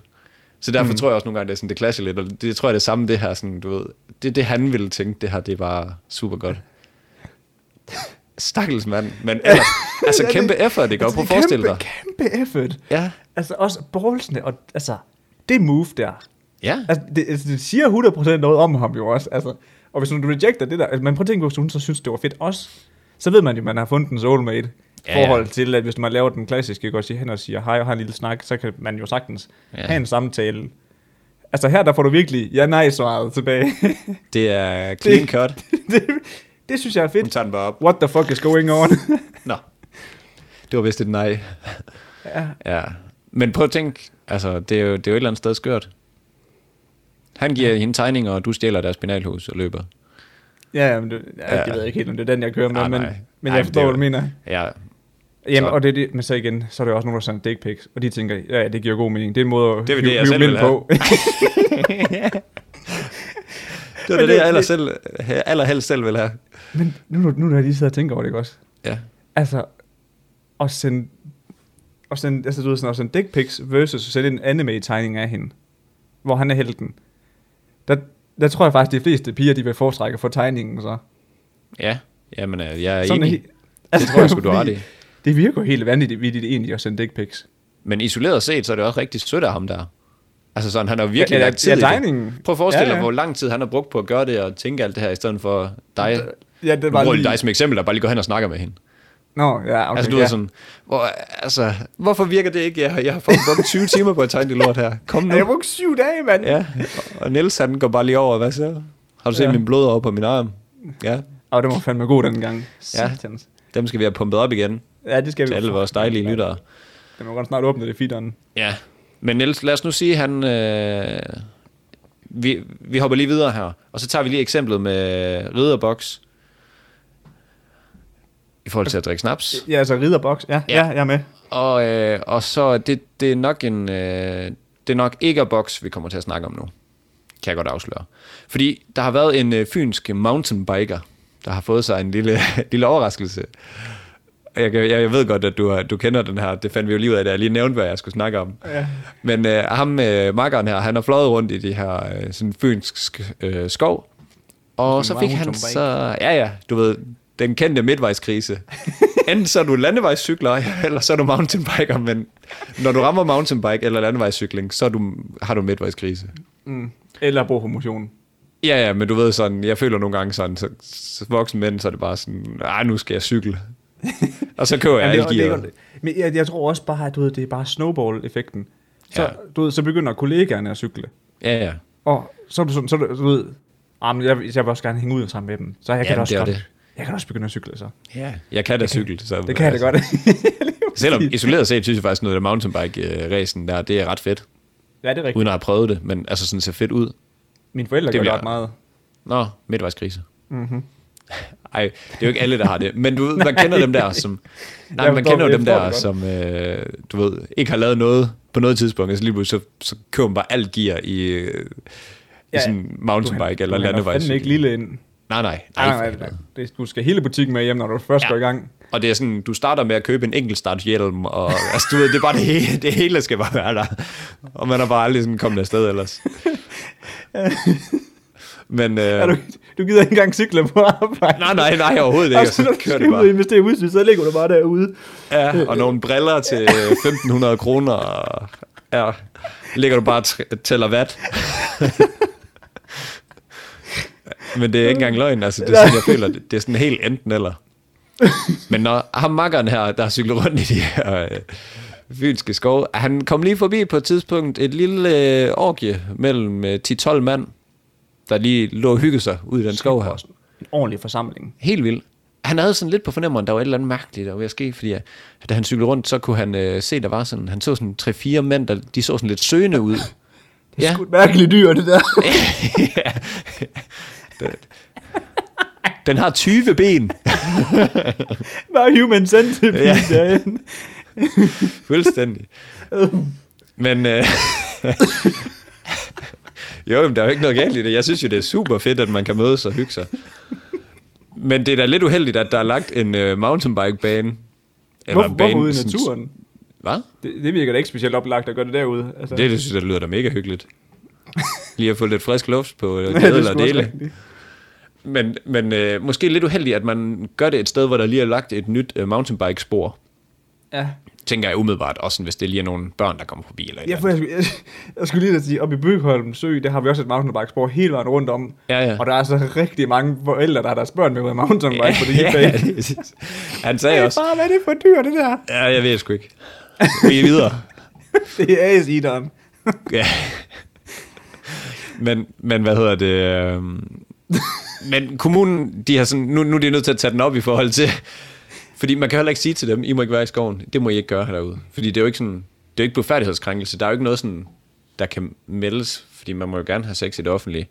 Så derfor mm. tror jeg også nogle gange, det er sådan, det clasher lidt, og det tror jeg det samme, det her, sådan, du ved, det det, han ville tænke, det her, det bare super godt. <laughs> Stakkels mand, men ellers, altså <laughs> kæmpe effort, det gør, prøv at forestille dig. Kæmpe, effort. Ja, Altså også ballsene, og altså, det move der. ja, Altså, det, altså, det siger 100% noget om ham jo også. Altså, og hvis du rejecter det der, altså, man prøver at tænke på, hvis hun så synes, det var fedt også, så ved man jo, at man har fundet en soulmate. Ja, Ja, forhold til, at hvis man laver den klassiske, går hen og siger hej og har en lille snak, så kan man jo sagtens ja. have en samtale. Altså her, der får du virkelig ja-nej-svaret tilbage. det er clean <laughs> cut. <laughs> det, det synes jeg er Hun fedt. tager den bare op. What the fuck is going on? <laughs> Nå, det var vist et nej. <laughs> ja. Ja, men prøv at tænke, altså, det er jo, det er jo et eller andet sted skørt. Han giver hende tegninger, og du stjæler deres penalhus og løber. Ja, ja, men det, ja, Ja. det ved jeg ikke helt, om det er den, jeg kører med, men, nej. men Ej, jeg men forstår, det er hvad du mener. Ja, Jamen, Så- og det, er det, men så igen, så er jo også nogen, der sender dick pics, og de tænker, ja, ja, det giver god mening. Det er en måde at Det er hive- det, jeg hive selv på. <laughs> det Men det, det, det- jeg aller selv, allerhelst selv vil have. Men nu, nu når jeg lige sidder og tænker over det, ikke også? Ja. Altså, at sende, at sende, altså, du ved, sådan, at sende dick pics versus at sende en anime-tegning af hende, hvor han er helten. Der, der tror jeg faktisk, de fleste piger, de vil foretrække få tegningen, så. Ja, jamen, øh, jeg er Sådan enig. he- Det tror jeg sgu, du har ret i. <laughs> Det virker jo helt vanvittigt vildt egentlig at sende dick pics. Men isoleret set, så er det også rigtig sødt af ham der. Altså sådan, han har virkelig ja, lagt tid ja, i det. Prøv at forestille Ja, dig, ja. hvor lang tid han har brugt på at gøre det og tænke alt det her, i stedet for dig. Ja, det Nu var bruger lige... dig som eksempel, der bare lige går hen og snakker med hende. Nå, ja, okay, altså, du ja. ja. er sådan, hvor, altså, hvorfor virker det ikke? Jeg, har- jeg har fået brugt 20 <laughs> timer på at tegne det lort her. Kom nu. Jeg har brugt syv dage, mand. Ja, og Niels han går bare lige over, hvad så? Har du set Ja. ja. min blod over på min arm? Ja, Og det var fandme god den gang. Ja. Dem skal vi have pumpet op igen Ja, det skal vi. til alle vores dejlige lyttere. Det må godt snart åbne det feederen. Ja, men Niels, lad os nu sige, han... Øh, vi, vi hopper lige videre her, og så tager vi lige eksemplet med Ridderbox. I forhold til at drikke snaps. Ja, altså ridderboks. Ja, ja, Ja. jeg er med. Og, øh, og så det, det er nok en øh, det er nok ikke box vi kommer til at snakke om nu. Kan jeg godt afsløre. Fordi der har været en øh, fynsk mountainbiker, der har fået sig en lille, <laughs> lille overraskelse. jeg, jeg, jeg ved godt, at du, du kender den her. Det fandt vi jo lige ud af, da jeg lige nævnte, hvad jeg skulle snakke om. Ja. Men øh, ham, øh, makkeren her, han har fløjet rundt i de her øh, sådan fynsk øh, skov. Og så fik han så, ja ja, du ved, den kendte midtvejskrise. Enten så er du landevejscykler, <laughs> eller så er du mountainbiker, men når du rammer mountainbike eller landevejscykling, så du, har du midtvejskrise. Mm. Eller brug for motion. Ja, ja, men du ved sådan, jeg føler nogle gange sådan, så, så voksen mænd, så er det bare sådan, nej, nu skal jeg cykle. <laughs> og så køber jeg Jamen, det, det, men jeg, jeg tror også bare, at du ved, det er bare snowball-effekten. Så, Ja. du ved, så begynder kollegaerne at cykle. Ja, ja. Og så er du sådan, så du, du ved, ah, men jeg, jeg vil også gerne hænge ud sammen med dem. Så jeg kan Jamen, da også det godt, det. Jeg kan også begynde at cykle så. ja. Jeg kan da cykle. Så, Det kan jeg da godt. <laughs> Selvom isoleret set, synes jeg faktisk noget af mountainbike-racen der, det er ret fedt, ja, det er rigtigt. uden at have prøvet det, men altså sådan ser fedt ud. Mine forældre Det gør det jeg- ret meget. Nå, midtvejskrise. Mm-hmm. Ej, det er jo ikke alle, der har det. Men du ved, man <laughs> kender dem der, som... Nej, Jeg man kender jo dem jeg der, som, øh, du ved, ikke har lavet noget på noget tidspunkt. Altså lige pludselig, så, så køber man bare alt gear i, øh, i Ja, sådan mountainbike eller Du hænger fandme ikke landevejscykel. lille ind. Nej, nej. Nej, nej, nej, nej. Det, du skal hele butikken med hjem, når du først Ja. går i gang. Og det er sådan, du starter med at købe en enkeltstartshjelm, og altså, du ved, det er bare det hele, det hele skal bare være der. Og man har bare aldrig sådan kommet afsted ellers. Men, Ja. øh, du, du gider ikke engang cykle på arbejde. nej, nej, nej, overhovedet ikke. Altså, når du skal ud og investere udstyr, så ligger du bare derude. Ja, og nogle briller til 1500 kroner, og ja, ligger du bare og tæller watt. Men det er ikke engang løgn, altså det er sådan, jeg føler, det, det er sådan helt enten eller. Men når ham makkeren her, der cykler rundt i de her øh, fynske skove, han kom lige forbi på et tidspunkt et lille øh, orgie mellem øh, 10-12 mand, der lige lå og hyggede sig ud i den skov her. En ordentlig forsamling. Helt vildt. Han havde sådan lidt på fornemmeren, der var et eller andet mærkeligt, der var ved at ske, fordi øh, da han cyklede rundt, så kunne han øh, se, der var sådan, han så sådan tre-fire mænd, der, de så sådan lidt søgende ud. <laughs> Det er Ja. sgu et mærkeligt dyr, det der. <laughs> ja. Den- Den har 20 ben. <laughs> Bare human centipede Ja. derinde. <laughs> Fuldstændig. Men... Øh, <laughs> jo, men der er jo ikke noget galt i det. Jeg synes jo, det er super fedt, at man kan mødes og hygge sig. Men det er da lidt uheldigt, at der er lagt en øh, mountainbike-bane. Hvor, en hvorfor ude i naturen? Hvad? Det, det virker da ikke specielt oplagt at gøre det derude. Altså, Det, det synes jeg, det lyder da mega hyggeligt. Lige at få lidt frisk luft på øh, Ja, det eller dele. rigtigt. Men, men øh, måske lidt uheldigt, at man gør det et sted, hvor der lige er lagt et nyt øh, mountainbike-spor. Ja. Tænker jeg umiddelbart, også hvis det lige er nogle børn, der kommer forbi. Eller Ja, for jeg, skulle- jeg, jeg skulle lige sige, op i Bygholm Sø, der har vi også et mountainbike-spor hele vejen rundt om. Ja, ja. Og der er altså rigtig mange forældre, der har deres børn med på mountainbike på det hele ja, det. <laughs> Han sagde også, Bare, hvad er det for dyr, det der? ja, jeg ved sgu ikke. Vi er videre. <laughs> Det er ace-eateren. Ja. Men, men hvad hedder det? øhm, Men kommunen, de har sådan, nu, nu er de nødt til at tage den op i forhold til, fordi man kan heller ikke sige til dem, I må ikke være i skoven. Det må I ikke gøre derude. Fordi det er jo ikke sådan, det er jo ikke blodfærdighedskrænkelse. Der er jo ikke noget sådan, der kan meldes, fordi man må jo gerne have sex i det offentlige.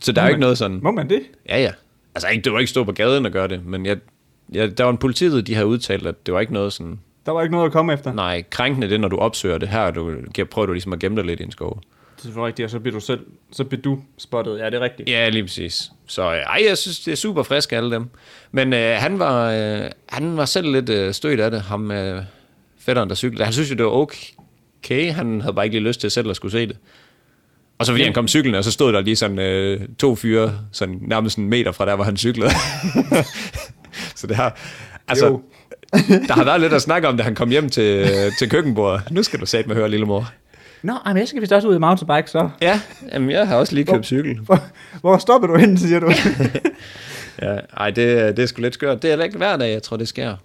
Så der er jo ikke noget sådan, Må man det? ja ja. Altså ikke, det var ikke stå på gaden og gøre det, men jeg, jeg, der var en politiet, de havde udtalt, at det var ikke noget sådan, Der var ikke noget at komme efter. nej, krænkende det, når du opsøger det. Her du, prøver du ligesom at gemme dig lidt i en skov. Det er selvfølgelig rigtigt, og så bliver du selv, så bliver du spottet. Ja, det er rigtigt. Ja, lige præcis. Så øh, ej, jeg synes, det er super frisk alle dem. Men øh, han, var, øh, han var selv lidt øh, stødt af det, ham øh, fætteren, der cyklede. Han synes jo, det var okay. Han havde bare ikke lige lyst til selv at skulle se det. Og så fordi han kom cyklen, og så stod der lige sådan øh, to fyre, sådan nærmest en meter fra der, hvor han cyklede. <laughs> så det har, altså, Jo. der har været lidt at snakke om, da han kom hjem til, til køkkenbordet. Nu skal du sætte med høre, lille mor. Nå, men jeg skal vist også ud i mountainbike, så. Ja, jamen, jeg har også lige købt cykel. Hvor, hvor stopper du hen, siger du? <laughs> Ja, ej, det, det er sgu lidt skørt. Det er heller ikke hver dag, jeg tror, det sker.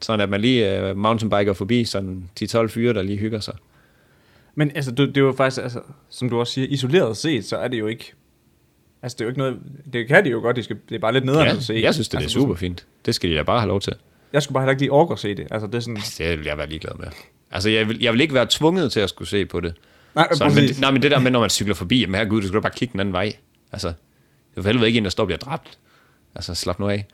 Sådan at man lige uh, mountainbiker forbi sådan 10-12 fyre, der lige hygger sig. men altså, det, det er jo faktisk, altså, som du også siger, isoleret set, så er det jo ikke... Altså, det er jo ikke noget... Det kan de jo godt, de skal, det er bare lidt nederen Ja, at se. jeg synes, det er altså, super fint. Det skal de da bare have lov til. Jeg skulle bare heller ikke lige orke at se det. Altså, det er sådan... Det vil jeg være ligeglad med. Altså, jeg vil, jeg vil ikke være tvunget til at skulle se på det. Nej, Sådan, men, nej, men det der med, når man cykler forbi, jamen herregud, du skal bare kigge den anden vej. Altså, det er for helvede ikke en, der står og bliver dræbt. Altså, slap nu af.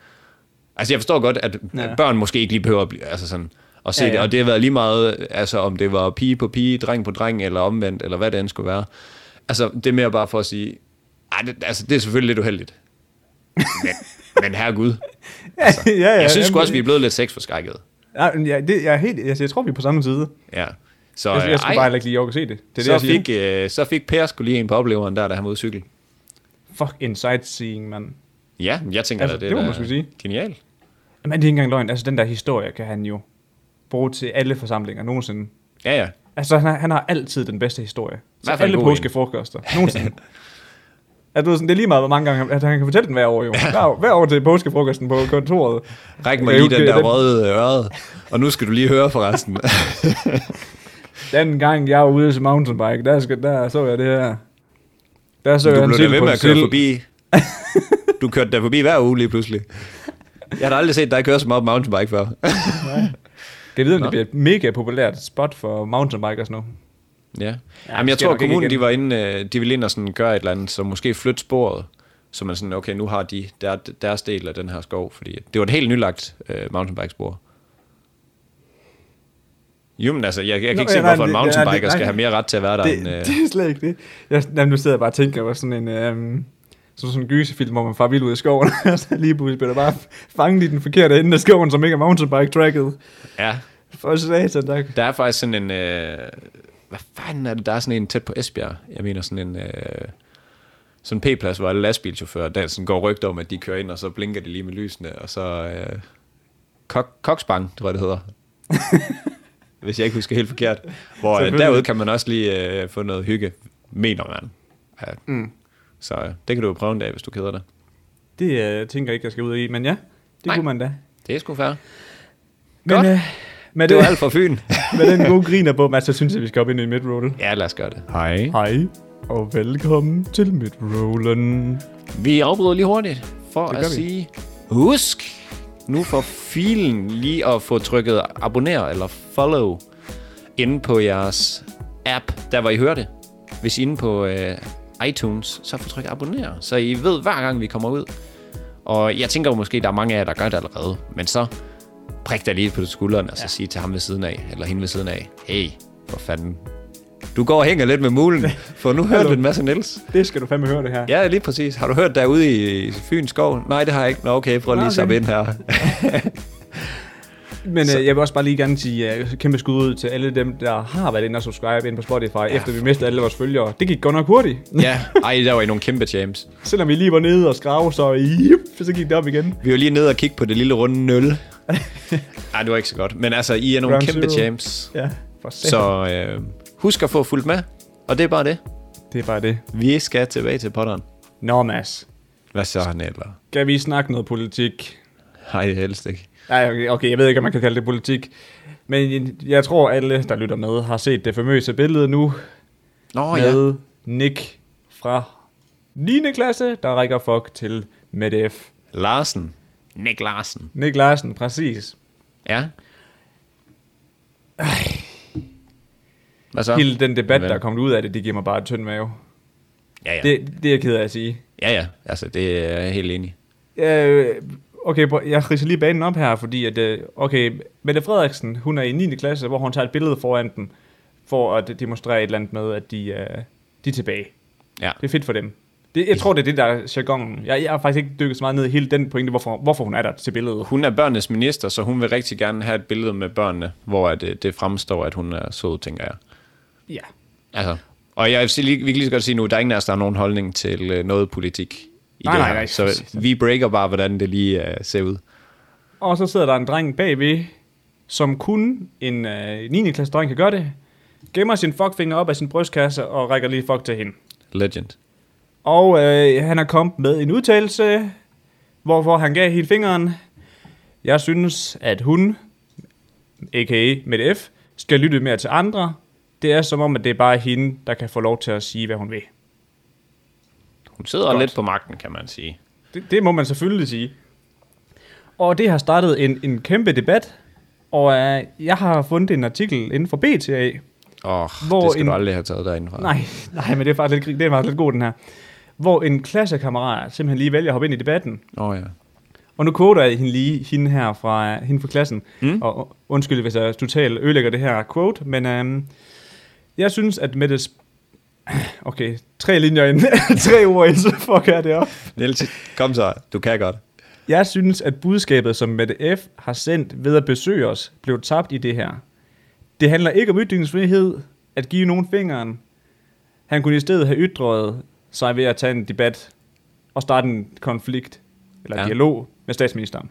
Altså, jeg forstår godt, at Ja. ja. børn måske ikke lige behøver at, blive, altså sådan, at se Ja, ja, ja. ja. det, og det har været lige meget, altså om det var pige på pige, dreng på dreng, eller omvendt, eller hvad det end skulle være. Altså, det er mere bare for at sige, ej, det, altså, det er selvfølgelig lidt uheldigt. Men, Men herregud. <laughs> ja, ja, Jeg synes jamen, også, vi er blevet lidt sexforskrækket. Ja, men det, jeg, er helt, altså, jeg tror, vi er på samme side. Ja. Så, Jeg, jeg skulle ej, bare ikke lige at se det. Det er det, så, jeg siger. fik, øh, så fik Per skulle lige en på opleveren der, da han var ude cykle. Fuck en sightseeing, mand. Ja, jeg tænker, Altså, at det, det må er man sige. genialt. Men det er ikke engang løgn. Altså, den der historie kan han jo bruge til alle forsamlinger nogensinde. Ja, ja. Altså, han har, han har altid den bedste historie. Så alle en. påskefrokoster. <laughs> Nogensinde. At du, sådan, det er lige meget, hvor mange gange at han kan fortælle den hver år jo. Hver, hver år til påskefrokosten på kontoret. Ræk mig lige den der røde øret. Og nu skal du lige høre forresten. <laughs> Den gang, jeg var ude til mountainbike, der, skal, der så jeg det her. Der så du jeg blev da ved med at køre forbi. <laughs> Du kørte der forbi hver uge lige pludselig. Jeg har da aldrig set dig køre så meget mountainbike før. Kan jeg vide, om det bliver et mega populært spot for mountainbikers nu? Ja. Ja, Jamen, jeg tror, ikke kommunen de var inde, øh, de ville ind og sådan gøre et eller andet, så måske flytte sporet, så man sådan, okay, nu har de der, deres del af den her skov, fordi det var et helt nylagt øh, mountainbike-spor. Jo, men altså, jeg, jeg kan Nå, ikke se, nej, hvorfor en mountainbiker skal nej. have mere ret til at være der Det, end... Øh, <laughs> det er slet ikke det. Jeg, jamen, nu sidder jeg bare og tænker på sådan en... Øhm, sådan sådan en gysefilm, hvor man farer vildt ud i skoven, <laughs> og så lige pludselig bliver der bare fanget i den forkerte ende af skoven, som ikke er mountainbike-tracket. ja, For satan, der... der er faktisk sådan en... Øh, hvad fanden er det? Der er sådan en tæt på Esbjerg. Jeg mener sådan en... Øh, sådan en P-plads, hvor alle lastbilchauffører, der sådan går rygt om, at de kører ind, og så blinker de lige med lysene, og så... Øh, kok, koksbang, tror jeg det hedder. <laughs> Hvis jeg ikke husker helt forkert. Hvor øh, derude kan man også lige øh, få noget hygge, mener man. Ja. Mm. Så øh, det kan du jo prøve en dag, hvis du keder dig. Det øh, tænker jeg ikke, jeg skal ud i, men ja, det Nej. kunne man da. Det er sgu fair. Men Godt. øh, med, Det var alt for Fyn. <laughs> med den gode griner på, Mads, så synes jeg, vi skal op ind i midroll. ja, lad os gøre det. Hej. Hej, og velkommen til midrollen. Vi afbryder lige hurtigt for Det at vi. sige, husk nu for filen lige at få trykket abonner eller follow inde på jeres app, der hvor I hører det. Hvis I er inde på øh, iTunes, så få trykket abonner, så I ved hver gang vi kommer ud. Og jeg tænker jo måske, der er mange af jer, der gør det allerede, men så prik dig lige på skulderen, og så ja. sige til ham ved siden af, eller hende ved siden af, hey, for fanden, du går og hænger lidt med mulen, <laughs> for nu hører du en masse Niels. Det skal du fandme høre det her. Ja, lige præcis. Har du hørt derude i Fyns skov? Nej, det har jeg ikke. Nå, okay, prøv lige at ind her. <laughs> Men øh, jeg vil også bare lige gerne sige øh, kæmpe skud ud til alle dem, der har været inde og subscribe ind på Spotify, ja, efter vi mistede alle vores følgere. Det gik godt nok hurtigt. <laughs> ja, ej, der var I nogle kæmpe champs. Selvom vi lige var nede og skrave, så, jup, så gik det op igen. Vi var lige nede og kigge på det lille runde 0, <laughs> Nej, det var ikke så godt. Men altså, I er nogle Ground kæmpe zero. champs. Ja, for Så øh, husk at få fuldt med. Og det er bare det. Det er bare det. Vi skal tilbage til potteren. Nå, Mads. Hvad så, han eller? Skal vi snakke noget politik? Nej, helst ikke. Nej, okay, okay, jeg ved ikke, om man kan kalde det politik. Men jeg tror, alle, der lytter med, har set det famøse billede nu. Nå, med ja. Nick fra 9. klasse, der rækker fuck til Medef. Larsen. Nick Larsen. Nick Larsen, præcis. Ja. Hvad så? Hele den debat, Vel. der er kommet ud af det, det giver mig bare et tynd mave. Ja, ja. Det, det er jeg ked af at sige. Ja, ja. Altså, det er jeg helt enig. Øh, okay, jeg ridser lige banen op her, fordi at, øh, okay, Mette Frederiksen, hun er i 9. klasse, hvor hun tager et billede foran dem, for at demonstrere et eller andet med, at de, øh, de er tilbage. Ja. Det er fedt for dem. Det, jeg tror, det er det, der er jargonen. Jeg, jeg har faktisk ikke dykket så meget ned i hele den pointe, hvorfor, hvorfor hun er der til billedet. Hun er børnenes minister, så hun vil rigtig gerne have et billede med børnene, hvor det, det fremstår, at hun er sød, tænker jeg. Ja. Altså, og jeg vil lige- vi kan lige så godt sige nu, der er ingen af os, der har nogen holdning til øh, noget politik i Nej, det nej, her. nej, så vi breaker bare, hvordan det lige uh, ser ud. Og så sidder der en dreng bagved, som kun en øh, 9. klasse dreng kan gøre det. Gemmer sin fuckfinger op af sin brystkasse og rækker lige fuck til hende. Legend. Og øh, han er kommet med en udtalelse, hvorfor han gav hende fingeren. Jeg synes, at hun, a.k.a. med F, skal lytte mere til andre. Det er som om, at det er bare hende, der kan få lov til at sige, hvad hun vil. Hun sidder Godt. lidt på magten, kan man sige. Det, det må man selvfølgelig sige. Og det har startet en, en kæmpe debat. Og øh, jeg har fundet en artikel inden for BTA. Åh, oh, det skal en- du aldrig have taget derindefra. Nej, nej, men det er faktisk lidt, det er faktisk lidt god, den her. Hvor en klassekammerat simpelthen lige vælger at hoppe ind i debatten. Åh oh, ja. Og nu quoter jeg hende lige hende her fra, hende fra klassen. Mm. Og undskyld, hvis jeg totalt ødelægger det her quote, men øhm, jeg synes, at Mettes... <clears throat> Okay, tre linjer ind, <laughs> tre ord ind, så fuck jeg det op. Niels, kom så. Du kan godt. Jeg synes, at budskabet, som Mette F. har sendt ved at besøge os, blev tabt i det her. Det handler ikke om ytringsfrihed, at give nogen fingeren. Han kunne i stedet have ytret sig ved at tage en debat og starte en konflikt eller Ja. dialog med statsministeren.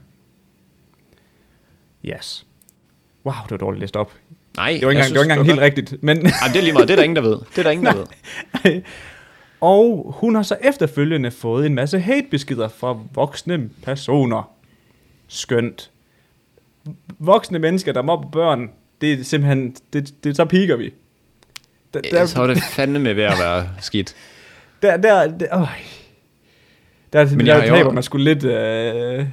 Yes. Wow, det var dårligt læst op. Nej, Det var ikke engang, det var ikke engang helt rigtigt. Men Ej, det er lige meget. Det er der ingen, der ved. Det er der ingen, der <laughs> ved. <laughs> og hun har så efterfølgende fået en masse hatebeskeder fra voksne personer. Skønt. Voksne mennesker, der mobber børn, det er simpelthen, det, det så piker vi. Der, Der, så er det fandme ved at være skidt. Der, der, der, øh. der, Men Men jeg der har jo- taber man sgu lidt øh,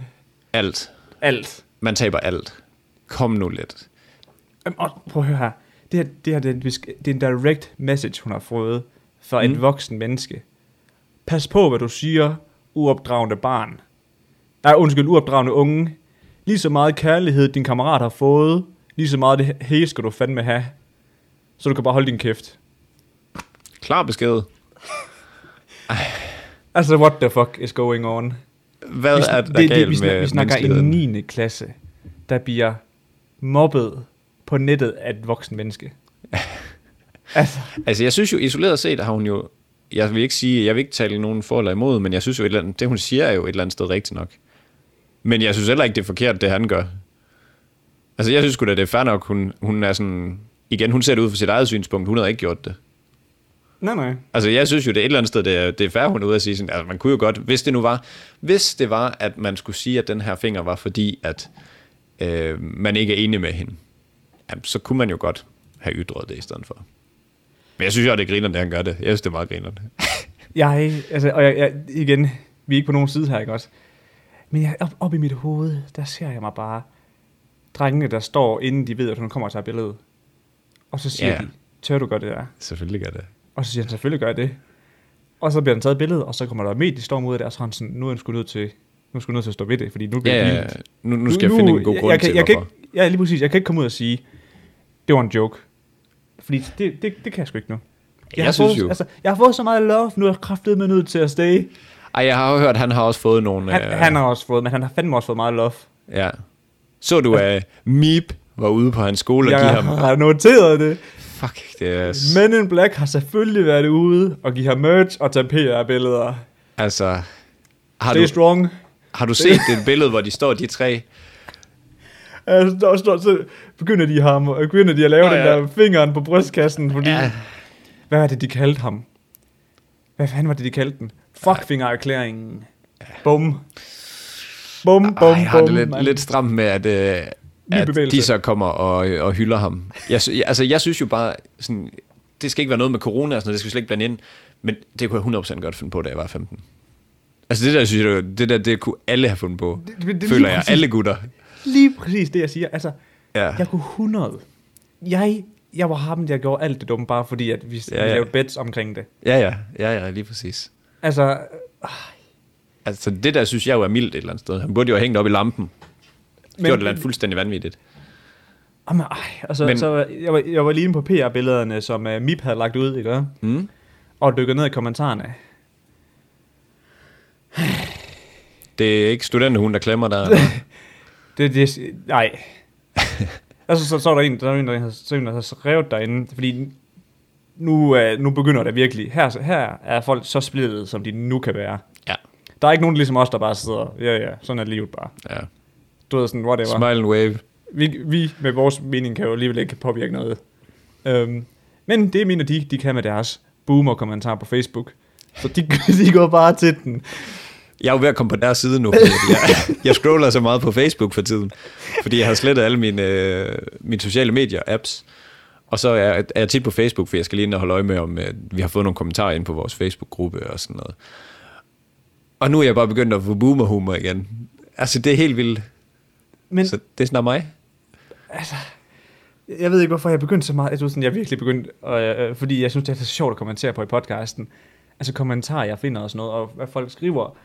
Alt. alt. Man taber alt. Kom nu lidt. Jamen, og prøv at høre her. Det her, det her det er, en, det er en direct message, hun har fået fra mm. Et voksen menneske. Pas på, hvad du siger, uopdragende barn. Nej, undskyld, uopdragende unge. Lige så meget kærlighed, din kammerat har fået, lige så meget det hate skal du fandme have. Så du kan bare holde din kæft. Klar besked. Altså, what the fuck is going on? Hvad vi, er der galt vi, sn- med vi snakker i menneskeligheden? 9. klasse, der bliver mobbet på nettet af et voksen menneske. <laughs> altså, Altså, jeg synes jo, isoleret set har hun jo... Jeg vil ikke sige, jeg vil ikke tale nogen for eller imod, men jeg synes jo, et eller andet, det hun siger er jo et eller andet sted rigtigt nok. Men jeg synes heller ikke, det er forkert, det han gør. Altså, jeg synes sgu da, det er fair nok, hun, hun er sådan... Igen, hun ser det ud fra sit eget synspunkt, hun havde ikke gjort det. Nej, nej. Altså, jeg synes jo, det er et eller andet sted, det er, det er fair, hun er ude at sige sådan, altså, man kunne jo godt, hvis det nu var, hvis det var, at man skulle sige, at den her finger var fordi, at øh, man ikke er enig med hende, jamen, så kunne man jo godt have ytret det i stedet for. Men jeg synes jo, det er grinerne, han gør det. Jeg synes, det er meget grinerne. <laughs> Jeg, altså, og jeg, jeg, igen, vi er ikke på nogen side her, ikke også? Men jeg, op, op i mit hoved, der ser jeg mig bare drengene, der står, inden de ved, at hun kommer og tager billedet. Og så siger Ja. de, tør du gøre det der? Selvfølgelig gør det. Og så siger han, selvfølgelig gør jeg det. Og så bliver han taget et billede, og så kommer der mediestorm ud af det, og så er han sådan, nu er han sgu nødt til, nu er nødt til at stå ved det, fordi nu bliver Ja, det ja, vildt. nu, nu skal jeg finde en god grund jeg, kan, til, jeg kan hvorfor. ikke, Ja, lige præcis. Jeg kan ikke komme ud og sige, det var en joke. Fordi det, det, det kan jeg sgu ikke nu. Jeg har synes fået, jo- Altså, jeg har fået så meget love, nu er jeg kraftedet med nødt til at stay. Ej, jeg har jo hørt, at han har også fået nogle... Han, øh, han har også fået, men han har fandme også fået meget love. Ja. Så du, <laughs> at uh, Meep var ude på hans skole og give Jeg ham... har noteret det. Fuck, det er... Men in Black har selvfølgelig været ude og give ham merch og tage PR-billeder. Altså... Har Stay du, strong. har du set det billede, hvor de står, de tre? Altså, så, så, så begynder de, ham, begynder de at lave Nå, den ja. der fingeren på brystkassen, fordi... Ja. Hvad var det, de kaldte ham? Hvad fanden var det, de kaldte den? Fuckfinger-erklæringen. Bum. Bum, bum, Ej, jeg har det bum, lidt, lidt stramt med, at, øh, at bevægelse. de så kommer og, og hylder ham. Jeg, altså, jeg synes jo bare, sådan, det skal ikke være noget med corona og sådan noget, det skal vi slet ikke blande ind. Men det kunne jeg 100% godt finde på, da jeg var 15. Altså det der, synes jeg, det der, det kunne alle have fundet på. Det- det- det er føler jeg. præcis- Alle gutter. Lige præcis det, jeg siger. Altså, Ja. jeg kunne 100. Jeg, jeg var ham, der gjorde alt det dumme, bare fordi, at vi, ja, Ja, vi lavede bets omkring det. Ja, ja, ja, ja, lige præcis. Altså, Altså det der, synes jeg jo er mildt et eller andet sted. Han burde jo have hængt op i lampen. Men, Gjort et eller andet fuldstændig vanvittigt. Jamen, ej, altså, Men- så, jeg, var, jeg var lige inde på PR-billederne, som uh, MIP havde lagt ud, ikke? Mm. Og dykkede ned i kommentarerne. Det er ikke studenterhuen, der klemmer der. <laughs> Det, det, nej. <laughs> altså, så, så var der en, der, var en, der, en, der havde skrevet derinde, fordi nu, uh, nu begynder det virkelig. Her, her er folk så splittet, som de nu kan være. ja, Der er ikke nogen ligesom os, der bare sidder, ja ja, sådan er livet bare. ja. Du ved sådan, whatever. Smile and wave. Vi, vi med vores mening kan jo alligevel ikke påvirke noget. Um, men det mener de, de kan med deres boomer-kommentar på Facebook. Så de, <laughs> de går bare til den. Jeg er jo ved at komme på deres side nu, jeg, <laughs> jeg scroller så meget på Facebook for tiden, fordi jeg har slettet alle mine, øh, mine sociale medier-apps, og så er, er jeg tit på Facebook, for jeg skal lige ind og holde øje med, om øh, vi har fået nogle kommentarer ind på vores Facebook-gruppe og sådan noget. Og nu er jeg bare begyndt at få boomer-humor igen. Altså, det er helt vildt. Men Så det er snart mig. jeg ved ikke, hvorfor jeg begyndte så meget. Jeg, synes, sådan, jeg virkelig begyndt, og, øh, fordi jeg synes, det er så sjovt at kommentere på i podcasten. Altså kommentarer, jeg finder og sådan noget, og hvad folk skriver.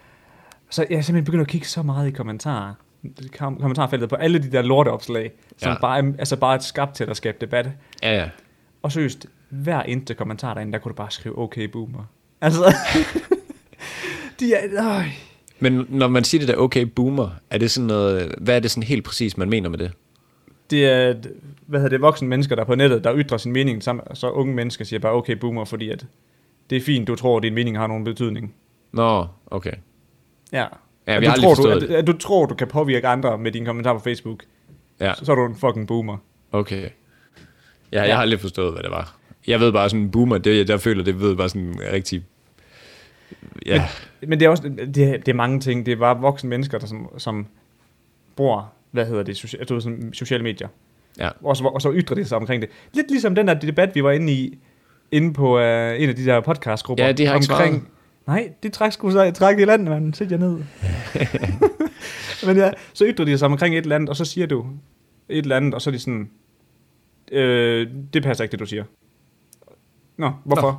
Så jeg er simpelthen begyndt at kigge så meget i kommentarer. Kom- kommentarfeltet på alle de der lorteopslag, som Ja. bare, er- altså bare er skabt til at skabe debat. Ja, ja. Og seriøst, hver eneste kommentar derinde, der kunne du bare skrive, okay boomer. Altså, <laughs> de er, øj. Men når man siger det der okay boomer, er det sådan noget, hvad er det sådan helt præcis, man mener med det? Det er, hvad hedder det, voksne mennesker, der er på nettet, der ytrer sin mening, sammen, så unge mennesker siger bare okay boomer, fordi at det er fint, du tror, at din mening har nogen betydning. Nå, okay. Ja. Ja, vi du har aldrig tror, du, at, at, du tror, du kan påvirke andre med dine kommentarer på Facebook, Ja, så, så er du en fucking boomer. okay. Ja, jeg Ja. har aldrig forstået, hvad det var. Jeg ved bare sådan, boomer, det jeg der føler, det ved bare sådan rigtig... Ja, Men det er også det er, det er mange ting. Det er bare voksne mennesker, der som, som bruger, hvad hedder det, socia- ved, sådan, sociale medier. ja. Og så, og så ytrer det sig omkring det. Lidt ligesom den der debat, vi var inde i, inde på uh, en af de der podcastgrupper. Ja, de har ikke svaret. Nej, de træk sgu så træk i landet, mand. Sæt jer ned. <laughs> Men ja, så ytrer de sig omkring et eller andet, og så siger du et eller andet, og så er de sådan, øh, det passer ikke, det du siger. Nå, hvorfor? Nå.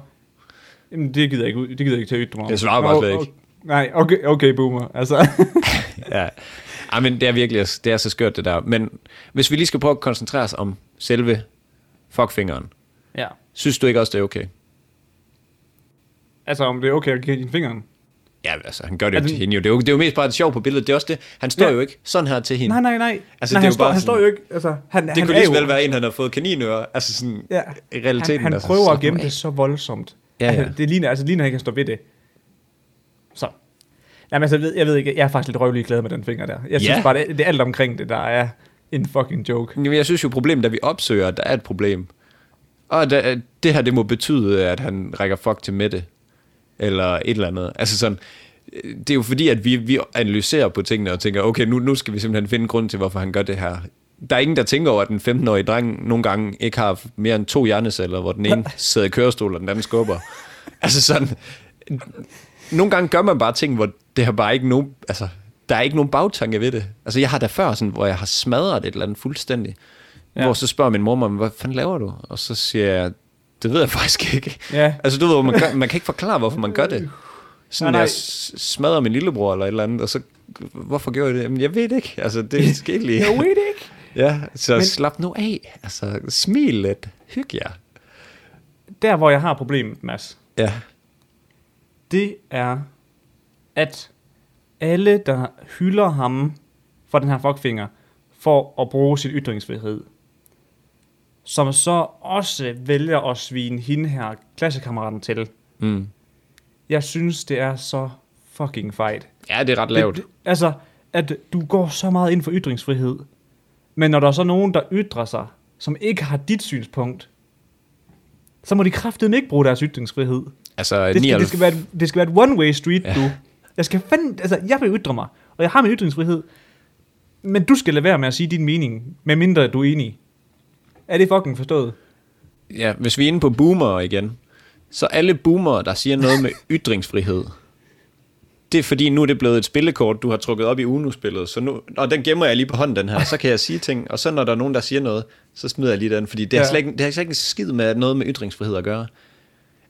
Jamen, det gider jeg ikke, det gider jeg ikke til at ytre mig om. Jeg svarer bare slet ikke. Nej, okay, okay, boomer. Altså, <laughs> ja. Ej, men det er virkelig, det er så skørt det der. Men hvis vi lige skal prøve at koncentrere os om selve fuckfingeren, ja. synes du ikke også, det er okay? Altså, om det er okay at give din fingeren. Ja, altså, han gør det Er jo den- til hende jo. Det er jo, det er jo mest bare et sjov på billedet. Det er også det. Han står Ja. jo ikke sådan her til hende. Nej, nej, nej. Altså, nej, det er han, jo står, bare han sådan- står jo ikke, altså, han, Det han kunne er lige så vel være en, han har fået kaninører. Altså sådan, Ja. realiteten. Han, han altså, prøver slap at gemme det så voldsomt. Ja, Altså, ja. <laughs> det ligner, altså, ligner, at han kan stå ved det. Så. Jamen, altså, jeg ved, jeg ved ikke, jeg er faktisk lidt røvlig glad med den finger der. Jeg synes Ja. bare, det, det er alt omkring det, der er en fucking joke. Jamen, jeg synes jo, problemet, da vi opsøger, at der er et problem. Og da, det her, det må betyde, at han rækker fuck til Mette. Eller et eller andet. Altså sådan, det er jo fordi, at vi, vi analyserer på tingene og tænker, okay, nu, nu skal vi simpelthen finde grund til, hvorfor han gør det her. Der er ingen, der tænker over, at den 15-årige dreng nogle gange ikke har mere end to hjerneceller, hvor den ene sidder i kørestol, og den anden skubber. altså sådan, nogle gange gør man bare ting, hvor det har bare ikke nogen, altså, der er ikke nogen bagtanke ved det. Altså, jeg har da før sådan, hvor jeg har smadret et eller andet fuldstændig. Ja. Hvor så spørger min mor mig, hvad fanden laver du? Og så siger jeg, det ved jeg faktisk ikke. Ja. Altså, du ved, man, gør, man kan ikke forklare, hvorfor man gør det. Sådan, Nej, nej. jeg smadrer min lillebror eller et eller andet, og så, hvorfor gjorde jeg det? Jamen, jeg ved det ikke. Altså, det <laughs> skete lige. Jeg ved det ikke. Ja, så Men... Slap nu af. Altså, smil lidt. Hyg jer. Der, hvor jeg har problemet, Mads, Ja. det er, at alle, der hylder ham for den her fuckfinger, for at bruge sin ytringsfrihed, som så også vælger at svine hende her klassekammeraten til. Mm. Jeg synes, det er så fucking fejt. Ja, det er ret lavt. Det, altså, at du går så meget ind for ytringsfrihed, men når der er så nogen, der ytrer sig, som ikke har dit synspunkt, så må de kraftedeme ikke bruge deres ytringsfrihed. Altså, Det skal, 99 det skal, være, et- det skal være et one-way street, ja. du. Jeg skal fandme, altså, jeg vil ytre mig, og jeg har min ytringsfrihed, men du skal lade være med at sige din mening, medmindre du er enig. Er det fucking forstået? Ja, hvis vi er inde på boomer igen, så alle boomer, der siger noget med ytringsfrihed, det er fordi, nu er det blevet et spillekort, du har trukket op i Uno-spillet, så nu, og den gemmer jeg lige på hånden, den her, så kan jeg sige ting, og så når der er nogen, der siger noget, så smider jeg lige den, fordi det, ja. har, slet ikke, det har slet ikke en skid med noget med ytringsfrihed at gøre.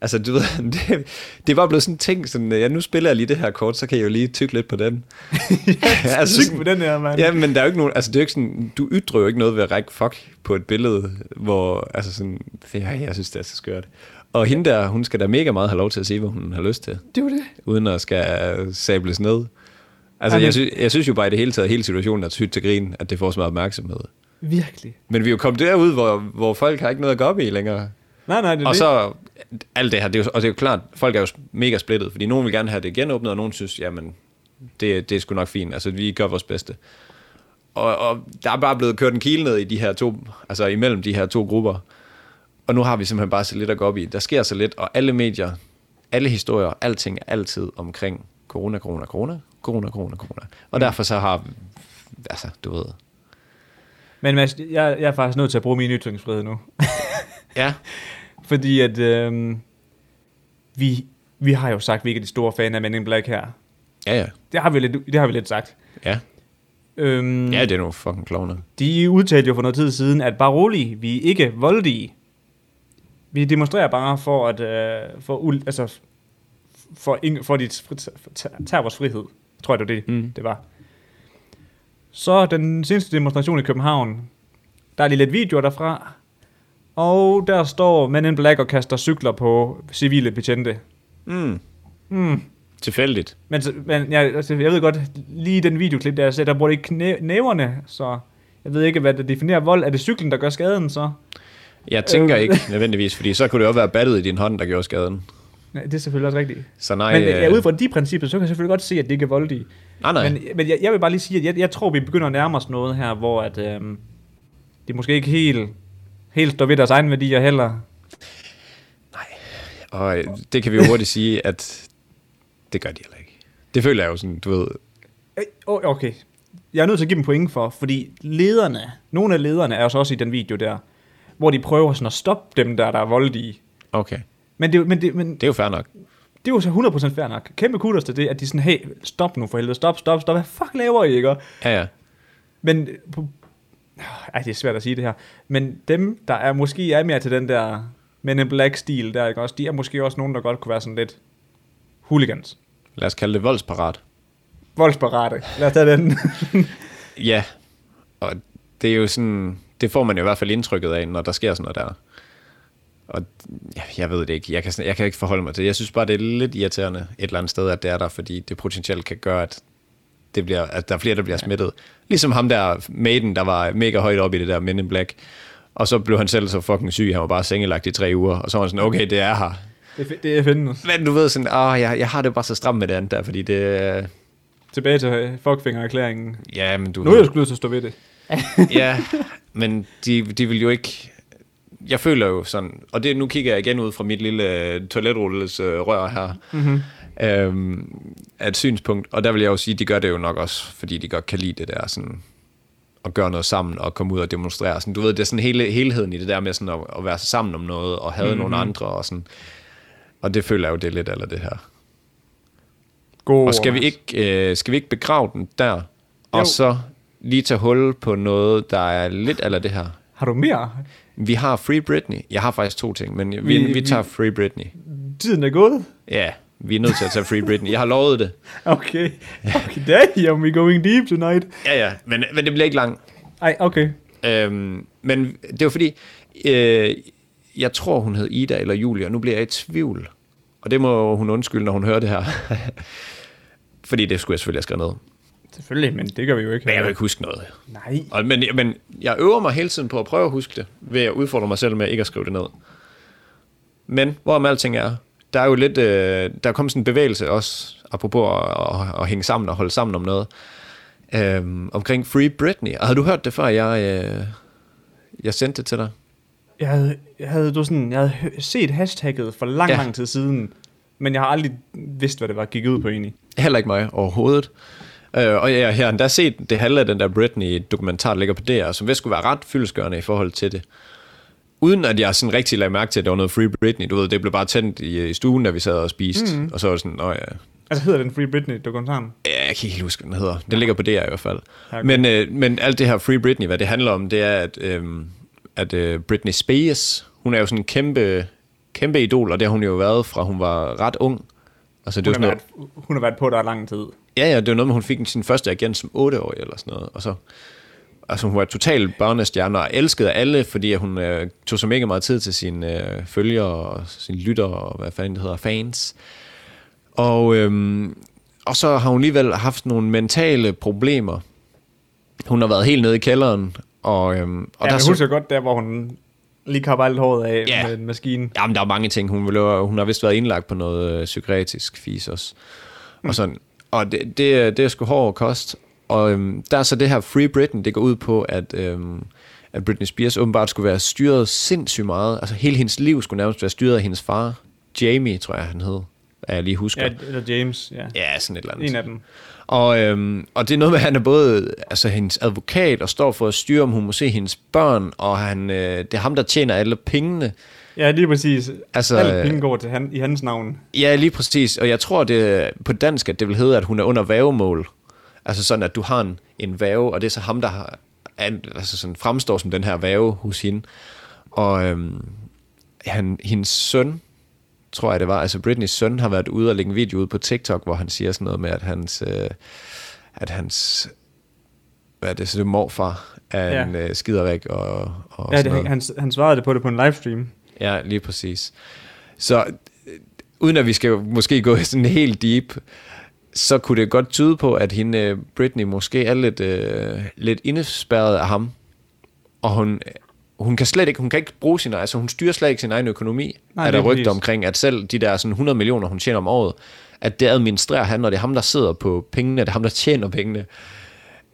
Altså, du ved, <laughs> det, det var blevet sådan en ting, sådan, ja, nu spiller jeg lige det her kort, så kan jeg jo lige tykke lidt på den. <laughs> ja, <laughs> Syg med den her, mand. Ja, men der er jo ikke nogen, altså det er jo ikke sådan, du ytrer jo ikke noget ved at række fuck på et billede, hvor, altså sådan, det, jeg, jeg synes, det er så skørt. Og hende der, hun skal da mega meget have lov til at sige, hvad hun har lyst til, Det var det. uden at skal sables ned. Altså, Ej, men- jeg, synes, jeg synes jo bare i det hele taget, hele situationen er tydt til grin, at det får så meget opmærksomhed. Virkelig. Men vi er jo kommet derud, hvor, hvor folk har ikke noget at gå op i længere. Nej, nej, det er Og det. så, alt det her, det er jo, og det er jo klart, folk er jo mega splittet, fordi nogen vil gerne have det genåbnet, og nogen synes, jamen, det, det er sgu nok fint, altså vi gør vores bedste. Og, og der er bare blevet kørt en kile ned i de her to, altså imellem de her to grupper, og nu har vi simpelthen bare så lidt at gå op i. Der sker så lidt, og alle medier, alle historier, alting er altid omkring corona, corona, corona, corona, corona, corona. Og derfor så har, altså, du ved, Men Mads, jeg, jeg er faktisk nødt til at bruge min ytringsfrihed nu. ja, <laughs> Fordi at øhm, vi, vi har jo sagt, at vi ikke er de store fan af Men in Black her. ja, ja, Det har vi lidt, det har vi lidt sagt. ja, Øhm, ja, det er nogle fucking klovner. De udtalte jo for noget tid siden, at bare rolig, vi er ikke voldelige. Vi demonstrerer bare for at øh, for, altså, for, ing- for at de tager vores frihed. Tror jeg, det var det, Mm. det var. Så den seneste demonstration i København, der er lige lidt videoer derfra. Og der står Men in Black og kaster cykler på civile betjente. Mm. Mm. tilfældigt. Men, men jeg, altså, jeg ved godt, lige den videoklip, der jeg ser, der bruger det ikke knæ, næverne, så jeg ved ikke, hvad der definerer vold. Er det cyklen, der gør skaden, så? Jeg tænker Øh. ikke nødvendigvis, fordi så kunne det jo være battet i din hånd, der gjorde skaden. Nej, det er selvfølgelig også rigtigt. Så nej, Men øh, ja, ud fra de principper, så kan jeg selvfølgelig godt se, at det ikke er voldelige. nej, nej. Men, men jeg, jeg vil bare lige sige, at jeg, jeg tror, vi begynder at nærme os noget her, hvor at, øhm, de måske ikke helt, helt står ved deres egen værdier heller. Og øh, det kan vi jo hurtigt sige, at det gør de heller ikke. Det føler jeg jo sådan, du ved, Øh, Okay, jeg er nødt til at give dem point for, fordi lederne, nogle af lederne er jo så også i den video der, hvor de prøver sådan at stoppe dem der, der er voldelige. okay, Men det, men det, men det er jo fair nok. det er jo så 100% fair nok. Kæmpe kudos til det, at de sådan, hey, stop nu for helvede, stop, stop, stop, hvad fuck laver I, ikke? Ja, ja. Men, på, ej, det er svært at sige det her, men dem, der er måske er mere til den der Men in Black-stil der, ikke også, de er måske også nogen, der godt kunne være sådan lidt hooligans. Lad os kalde det voldsparat. Voldsparate. Lad os tage den. <laughs> Ja, og det er jo sådan, det får man jo i hvert fald indtrykket af, når der sker sådan noget der. Og ja, jeg ved det ikke, jeg kan, jeg kan ikke forholde mig til det. Jeg synes bare, det er lidt irriterende et eller andet sted, at det er der, fordi det potentielt kan gøre, at, det bliver, at der er flere, der bliver smittet. Ligesom ham der, Maiden, der var mega højt op i det der Men in Black. Og så blev han selv så fucking syg, han var bare sengelagt i tre uger. Og så var han sådan, okay, det er her. det, er det er findes. Men du ved sådan, åh, jeg, jeg har det bare så stramt med det andet der, fordi det... Tilbage til fuckfinger-erklæringen. Ja, men du Nu er jeg nødt til at stå ved det. ja, <laughs> men de, de vil jo ikke... Jeg føler jo sådan, og det, nu kigger jeg igen ud fra mit lille øh, toiletrulles øh, rør her, mm-hmm. øhm, af et synspunkt, og der vil jeg jo sige, de gør det jo nok også, fordi de godt kan lide det der sådan, at gøre noget sammen og komme ud og demonstrere. Sådan, du ved, det er sådan hele helheden i det der med sådan at, at være sammen om noget og have mm-hmm. nogle andre og sådan. Og det føler jeg jo, det er lidt af det her. God Og skal vi ikke, øh, skal vi ikke begrave den der, og Jo. så lige tage hul på noget, der er lidt af det her. Har du mere? Vi har Free Britney. Jeg har faktisk to ting, men vi, Vi- vi, tager vi- Free Britney. Tiden er gået. Ja, vi er nødt til at tage Free Britney. Jeg har lovet det. <laughs> Okay. okay damn, we going deep tonight. Ja, ja, men, men det bliver ikke langt. Ej, okay. Øhm, men det var fordi, øh, jeg tror, hun hed Ida eller Julia, og nu bliver jeg i tvivl. Og det må hun undskylde, når hun hører det her. <laughs> fordi det skulle jeg selvfølgelig have skrevet ned. Selvfølgelig, men det gør vi jo ikke. Men jeg kan ikke huske noget. Nej. Og, men, men jeg øver mig hele tiden på at prøve at huske det, ved at udfordre mig selv med ikke at skrive det ned. Men hvorom alting er, der er jo lidt, øh, der er kommet sådan en bevægelse også, apropos at, at, at hænge sammen og holde sammen om noget, øh, omkring Free Britney. Og havde du hørt det før, jeg, øh, jeg sendte det til dig? Jeg havde, jeg havde, du sådan, jeg havde set hashtagget for lang, ja. lang tid siden, men jeg har aldrig vidst, hvad det var, gik ud på egentlig. Heller ikke mig overhovedet. Øh, og jeg har endda set det halve af den der Britney-dokumentar, der ligger på DR, som vist skulle være ret fyldesgørende i forhold til det. Uden at jeg sådan rigtig lagde mærke til, at der var noget Free Britney. Du ved, det blev bare tændt i, i stuen, da vi sad og spiste. Mm. Og så var det sådan, nå ja, Altså hedder den Free Britney-dokumentaren? Ja, jeg kan ikke huske, hvad den hedder. Den ligger på DR i hvert fald. Okay. Men, øh, men alt det her Free Britney, hvad det handler om, det er, at, øh, at øh, Britney Spears, hun er jo sådan en kæmpe, kæmpe idol, og det har hun jo været fra hun var ret ung. Altså, det Hun har, været, hun har været på der lang tid. Ja, ja, det var noget med, hun fik sin første agent som 8-årig eller sådan noget. Og så, altså hun var totalt børnestjerne og elskede alle, fordi hun øh, tog så mega meget tid til sine øh, følgere og sine lyttere og hvad fanden det hedder, fans. Og, øhm, og så har hun alligevel haft nogle mentale problemer. Hun har været helt nede i kælderen. Og, øhm, og ja, der jeg så, husker godt der, hvor hun lige kapper alt håret af Ja. med en maskine. Jamen, der er mange ting. Hun, vil, jo- hun har vist været indlagt på noget øh, psykiatrisk fis også. Og, sådan. Og det, det, er- det er sgu hård kost. Og øhm, der er så det her Free Britain, det går ud på, at, øhm, at Britney Spears åbenbart skulle være styret sindssygt meget. Altså hele hendes liv skulle nærmest være styret af hendes far. Jamie, tror jeg, han hed. Er jeg lige husker. Ja, eller James, ja. ja sådan et eller andet. En af dem. Og, øhm, og det er noget med, at han er både altså, hendes advokat og står for at styre, om hun må se hendes børn, og han, øh, det er ham, der tjener alle pengene. Ja, lige præcis. Altså, Alt øh, penge går til han, i hans navn. Ja, lige præcis. Og jeg tror det på dansk, at det vil hedde, at hun er under vævemål. Altså sådan, at du har en, en væve, og det er så ham, der har, altså sådan, fremstår som den her væve hos hende. Og øhm, han, hendes søn, tror jeg det var, altså Britneys søn, har været ude og lægge en video ud på TikTok, hvor han siger sådan noget med, at hans, øh, at hans hvad er det, så det morfar er Ja. en øh, skiderik og, og Ja, sådan det, noget. han, han svarede det på det på en livestream. Ja, lige præcis. Så, øh, uden at vi skal måske gå sådan helt deep, så kunne det godt tyde på, at hende, øh, Britney, måske er lidt, øh, lidt indespærret af ham. Og hun, hun kan slet ikke, hun kan ikke bruge sin altså hun styrer slet ikke sin egen økonomi. Nej, er der er rygter omkring, at selv de der sådan 100 millioner, hun tjener om året, at det administrerer han, og det er ham, der sidder på pengene, det er ham, der tjener pengene.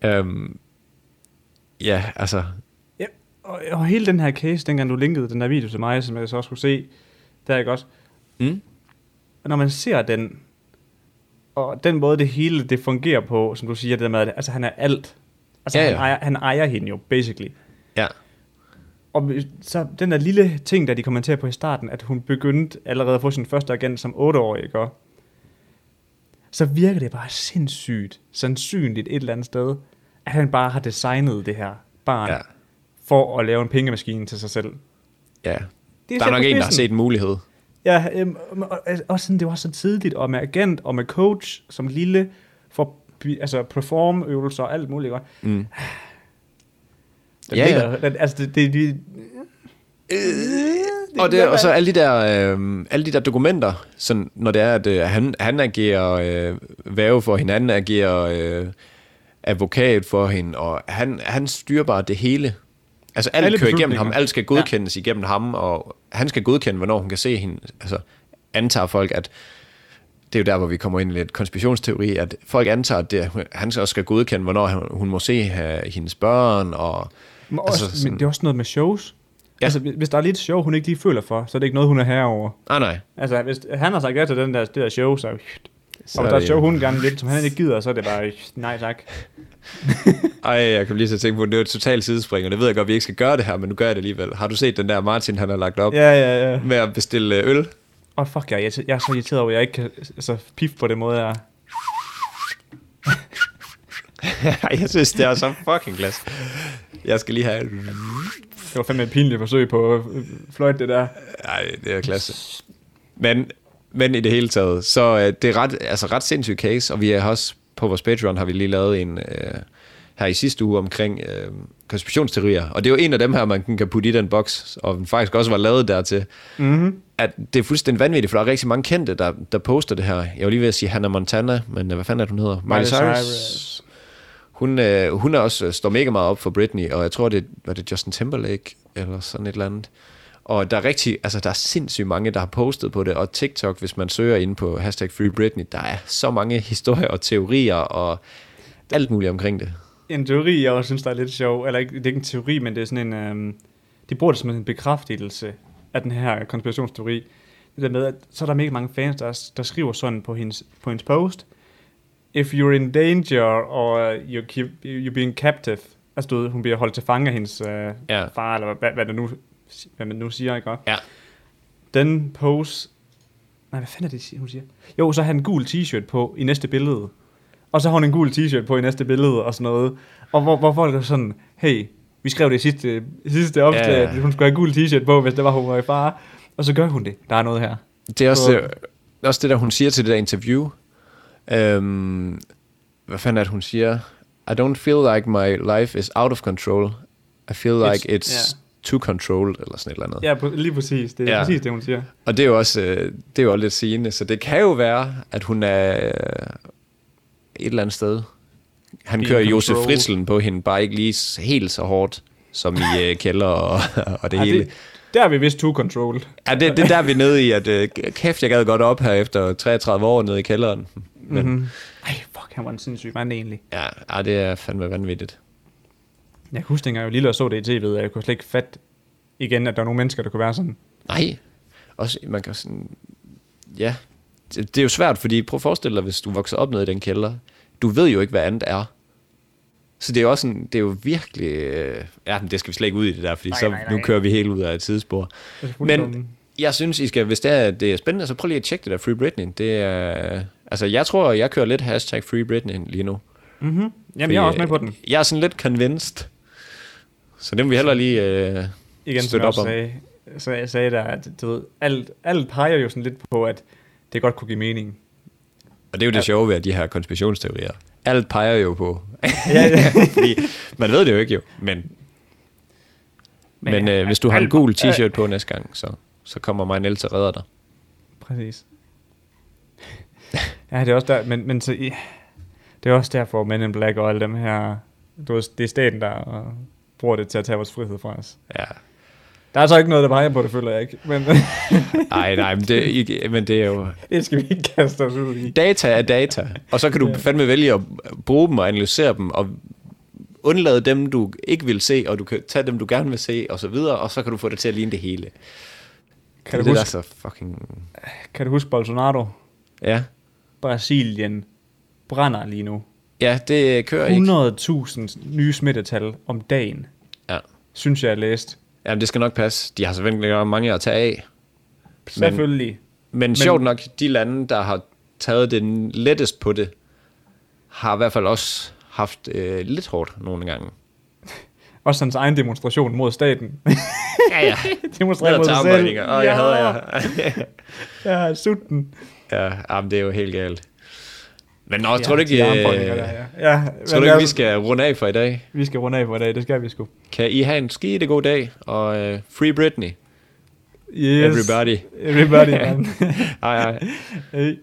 Øhm, ja, altså, og, og hele den her case, dengang du linkede den der video til mig, som jeg så også kunne se, der er ikke også. Mm. Og når man ser den, og den måde det hele det fungerer på, som du siger, det der med, at altså, han er alt. Altså, Ja, ja. Han, ejer, han ejer hende jo, basically. ja, Og så den der lille ting, der de kommenterer på i starten, at hun begyndte allerede at få sin første agent som 8-årig, ikke? Så virker det bare sindssygt, sandsynligt et eller andet sted, at han bare har designet det her barn ja. For at lave en pengemaskine til sig selv. ja. Det Der er nok en, der har set en mulighed. Ja, øhm, og, og, også sådan, det var så tidligt, og med agent, og med coach, som lille, for altså perform-øvelser og alt muligt. Godt. Mm. Den Ja, ligger, Den, altså, det, det, det, Og, det, og så alle de der, øh, alle de der dokumenter, sådan, når det er, at øh, han, han agerer øh, værve for hende, han agerer øh, advokat for hende, og han, han styrer bare det hele. Altså alt Alle kører igennem ham, alt skal godkendes ja. igennem ham, og han skal godkende, hvornår hun kan se hende. Altså antager folk, at det er jo der, hvor vi kommer ind i lidt konspirationsteori, at folk antager, at det, han også skal godkende, hvornår hun må se øh, hendes børn, og Men, også, Altså sådan- men det er også noget med shows. Ja. Altså, hvis- hvis der er lidt show, hun ikke lige føler for, så er det ikke noget, hun er herover. ah, nej, Altså, hvis han har sagt ja til den der, det der show, så... Så og hvis er der er hun gerne vil, som han ikke gider, så er det bare, nej tak. <laughs> Ej, jeg kan lige så tænke på, det er et totalt sidespring, og det ved jeg godt, at vi ikke skal gøre det her, men nu gør jeg det alligevel. Har du set den der Martin, han har lagt op Ja, ja, ja. med at bestille øh, øl? Og fuck, jeg, er- jeg er så irriteret over, at jeg ikke kan altså, pif på den måde, jeg <laughs> jeg synes, det er så fucking glas. Jeg skal lige have... Det var fandme et pinligt forsøg på øh, fløjt, det der. Ej, det er klasse. Men, men i det hele taget, så øh, det er ret, altså ret sindssyg case, og vi har også på vores Patreon har vi lige lavet en øh, her i sidste uge omkring øh, konspirationsteorier, og det er jo en af dem her, man kan putte i den boks, og den faktisk også var lavet dertil, Mm-hmm. at det er fuldstændig vanvittigt, for der er rigtig mange kendte, der, der poster det her. Jeg var lige ved at sige Hannah Montana, men øh, hvad fanden er det, hun hedder? Miley Cyrus. Hun, øh, hun er også, øh, står mega meget op for Britney, og jeg tror, det var det Justin Timberlake, eller sådan et eller andet. Og der er rigtig, altså der er sindssygt mange, der har postet på det, og TikTok, hvis man søger ind på hashtag Free Britney, der er så mange <laughs> historier og teorier og alt muligt omkring det. En teori, jeg også synes, der er lidt sjov, eller ikke, det er ikke en teori, men det er sådan en, øhm, de bruger det som en bekræftelse af den her konspirationsteori. Det der med, at så er der mega mange fans, der, der skriver sådan på hendes, på hendes post, if you're in danger, or you keep, you're being captive, altså du ved, hun bliver holdt til fange af hendes øh, Ja. far, eller hvad, hvad, det nu, hvad man nu siger, ikke? Ja. Den post, nej, hvad fanden er det, hun siger? Jo, så har han en gul t-shirt på i næste billede. Og så har hun en gul t-shirt på i næste billede og sådan noget. Og hvor, hvor folk er sådan, hey, vi skrev det i sidste, sidste opslag, Ja, at hun skulle have gul t-shirt på, hvis det var, hun var i fare. Og så gør hun det. Der er noget her. Det er også, Så- det, også det, der hun siger til det der interview. Øhm, hvad fanden er det, hun siger? I don't feel like my life is out of control. I feel It's- like it's ja. Too controlled, eller sådan et eller andet. Ja, lige præcis. Det er Ja. præcis det, hun siger. Og det er jo også, øh, det er jo også lidt sigende, så det kan jo være, at hun er øh, et eller andet sted. Han Being kører Josef. Fritzlen på hende, bare ikke lige helt så hårdt, som i øh, kælder og, <laughs> og det Ja, hele. det, der er vi vist too controlled. Ja, det, det er der, vi er nede i, at øh, kæft, jeg gad godt op her efter 33 år nede i kælderen. Men Mm-hmm. Ej, fuck, han var en sindssyg mand egentlig. ja, ja, det er fandme vanvittigt. Jeg kan huske, dengang jeg var lille og så det i tv'et, og jeg kunne slet ikke fatte igen, at der er nogle mennesker, der kunne være sådan. Nej, også, man kan sådan, ja, det, det er jo svært, fordi prøv at forestille dig, hvis du vokser op nede i den kælder, du ved jo ikke, hvad andet er. Så det er jo også sådan, det er jo virkelig, øh, ja, men det skal vi slet ikke ud i det der, fordi Nej, så nej, nu nej. kører vi helt ud af et tidsspor. Men jeg synes, I skal, hvis det er, det er spændende, så prøv lige at tjekke det der Free Britney. Det er, altså jeg tror, jeg kører lidt hashtag Free Britney lige nu. Mm-hmm. Jamen, jeg er også med på den. Jeg er sådan lidt convinced. Så det må vi heller lige øh, Igen, som støtte jeg op om. sagde, så jeg sagde der, at du ved, alt, alt peger jo sådan lidt på, at det godt kunne give mening. Og det er jo det Ja. sjove ved de her konspirationsteorier. Alt peger jo på. ja, ja. <laughs> Fordi man ved det jo ikke jo. Men, men, men øh, hvis du har en gul t-shirt på næste gang, så, så kommer mig Niels og redder dig. Præcis. Ja, det er også der, men, men så, ja, det er også derfor Men in Black og alle dem her, du ved, det er staten, der øh, bruger det til at tage vores frihed fra os. Ja. Der er så ikke noget, der peger på det, føler jeg ikke. Men <laughs> Ej, nej, men det, men det er jo... det skal vi ikke kaste os ud i. Data er data, og så kan du Ja. fandme vælge at bruge dem og analysere dem, og undlade dem, du ikke vil se, og du kan tage dem, du gerne vil se, og så videre, og så kan du få det til at ligne det hele. Kan det du, det, huske, er så fucking... kan du huske Bolsonaro? Ja, Brasilien brænder lige nu. Ja det kører ikke. 100.000 nye smittetal om dagen, Ja. synes jeg, jeg læste. Jamen, det skal nok passe. De har selvfølgelig mange at tage af. Selvfølgelig. Men, men sjovt nok, de lande, der har taget den lettest på det, har i hvert fald også haft øh, lidt hårdt nogle gange. <laughs> Også hans egen demonstration mod staten. <laughs> Ja, ja. <laughs> Demonstrere mod sig selv. Åh, jeg jeg. Ja, sulten. ja, jamen, det er jo helt galt. Men nå, Ja, tror du ikke, de øh, der, ja. ja tror du ikke, vi skal runde af for i dag? Vi skal runde af for i dag, det skal vi sgu. Kan I have en skide god dag, og øh, Free Britney. Yes. Everybody. Everybody, man. <laughs> Hej, hej. hey.